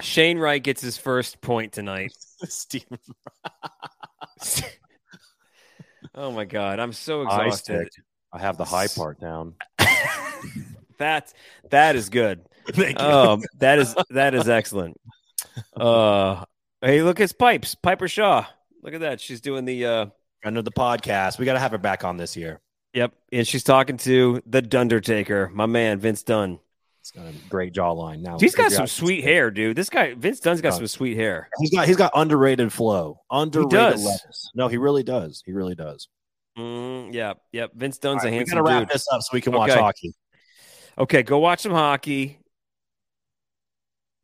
Shane Wright gets his first point tonight. Stephen oh my god, I'm so exhausted. stick. I have the high part down. that that is good. Thank you. Um, that is that is excellent. Uh, hey, look, it's Pipes, Piper Shaw. Look at that. She's doing the uh, Friend of the podcast. We got to have her back on this year. yep, and she's talking to the Dundertaker, my man Vince Dunn. It's got a great jawline. Now he's got some sweet hair, dude. This guy Vince Dunn's got some sweet hair. He's got he's got underrated flow. Underrated lettuce. No, he really does. He really does. Mm, yeah, yep. Vince Dunn's right, a handsome. We gotta wrap dude. this up so we can okay. watch hockey. Okay, go watch some hockey.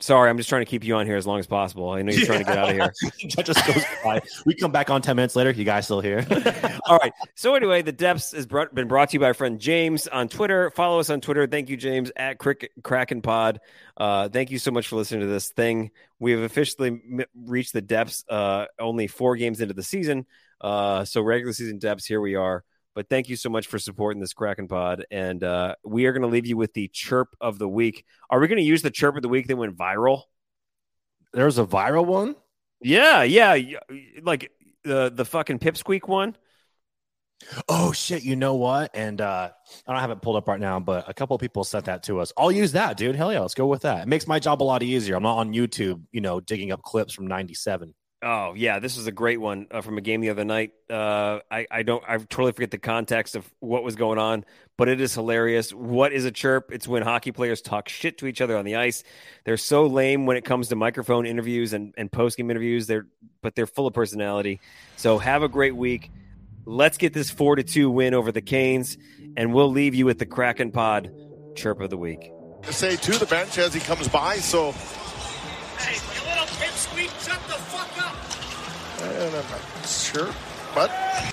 Sorry, I'm just trying to keep you on here as long as possible. I know you're yeah. trying to get out of here. that just goes by. We come back on 10 minutes later. You guys still here? All right. So, anyway, the depths has brought, been brought to you by our friend James on Twitter. Follow us on Twitter. Thank you, James, at Crick, Kraken Pod. Uh, thank you so much for listening to this thing. We have officially m- reached the depths, uh, only four games into the season. Uh, so, regular season depths, here we are. But thank you so much for supporting this Kraken pod. And uh, we are going to leave you with the chirp of the week. Are we going to use the chirp of the week that went viral? There's a viral one? Yeah, yeah. Like the the fucking pipsqueak one. Oh shit, you know what? And uh I don't have it pulled up right now, but a couple people sent that to us. I'll use that, dude. Hell yeah, let's go with that. It makes my job a lot easier. I'm not on YouTube, you know, digging up clips from 97. Oh yeah, this is a great one uh, from a game the other night. Uh, I I don't I totally forget the context of what was going on, but it is hilarious. What is a chirp? It's when hockey players talk shit to each other on the ice. They're so lame when it comes to microphone interviews and and post game interviews. They're but they're full of personality. So have a great week. Let's get this four to two win over the Canes, and we'll leave you with the Kraken Pod chirp of the week. Say to the bench as he comes by. So, hey, And I'm not sure, but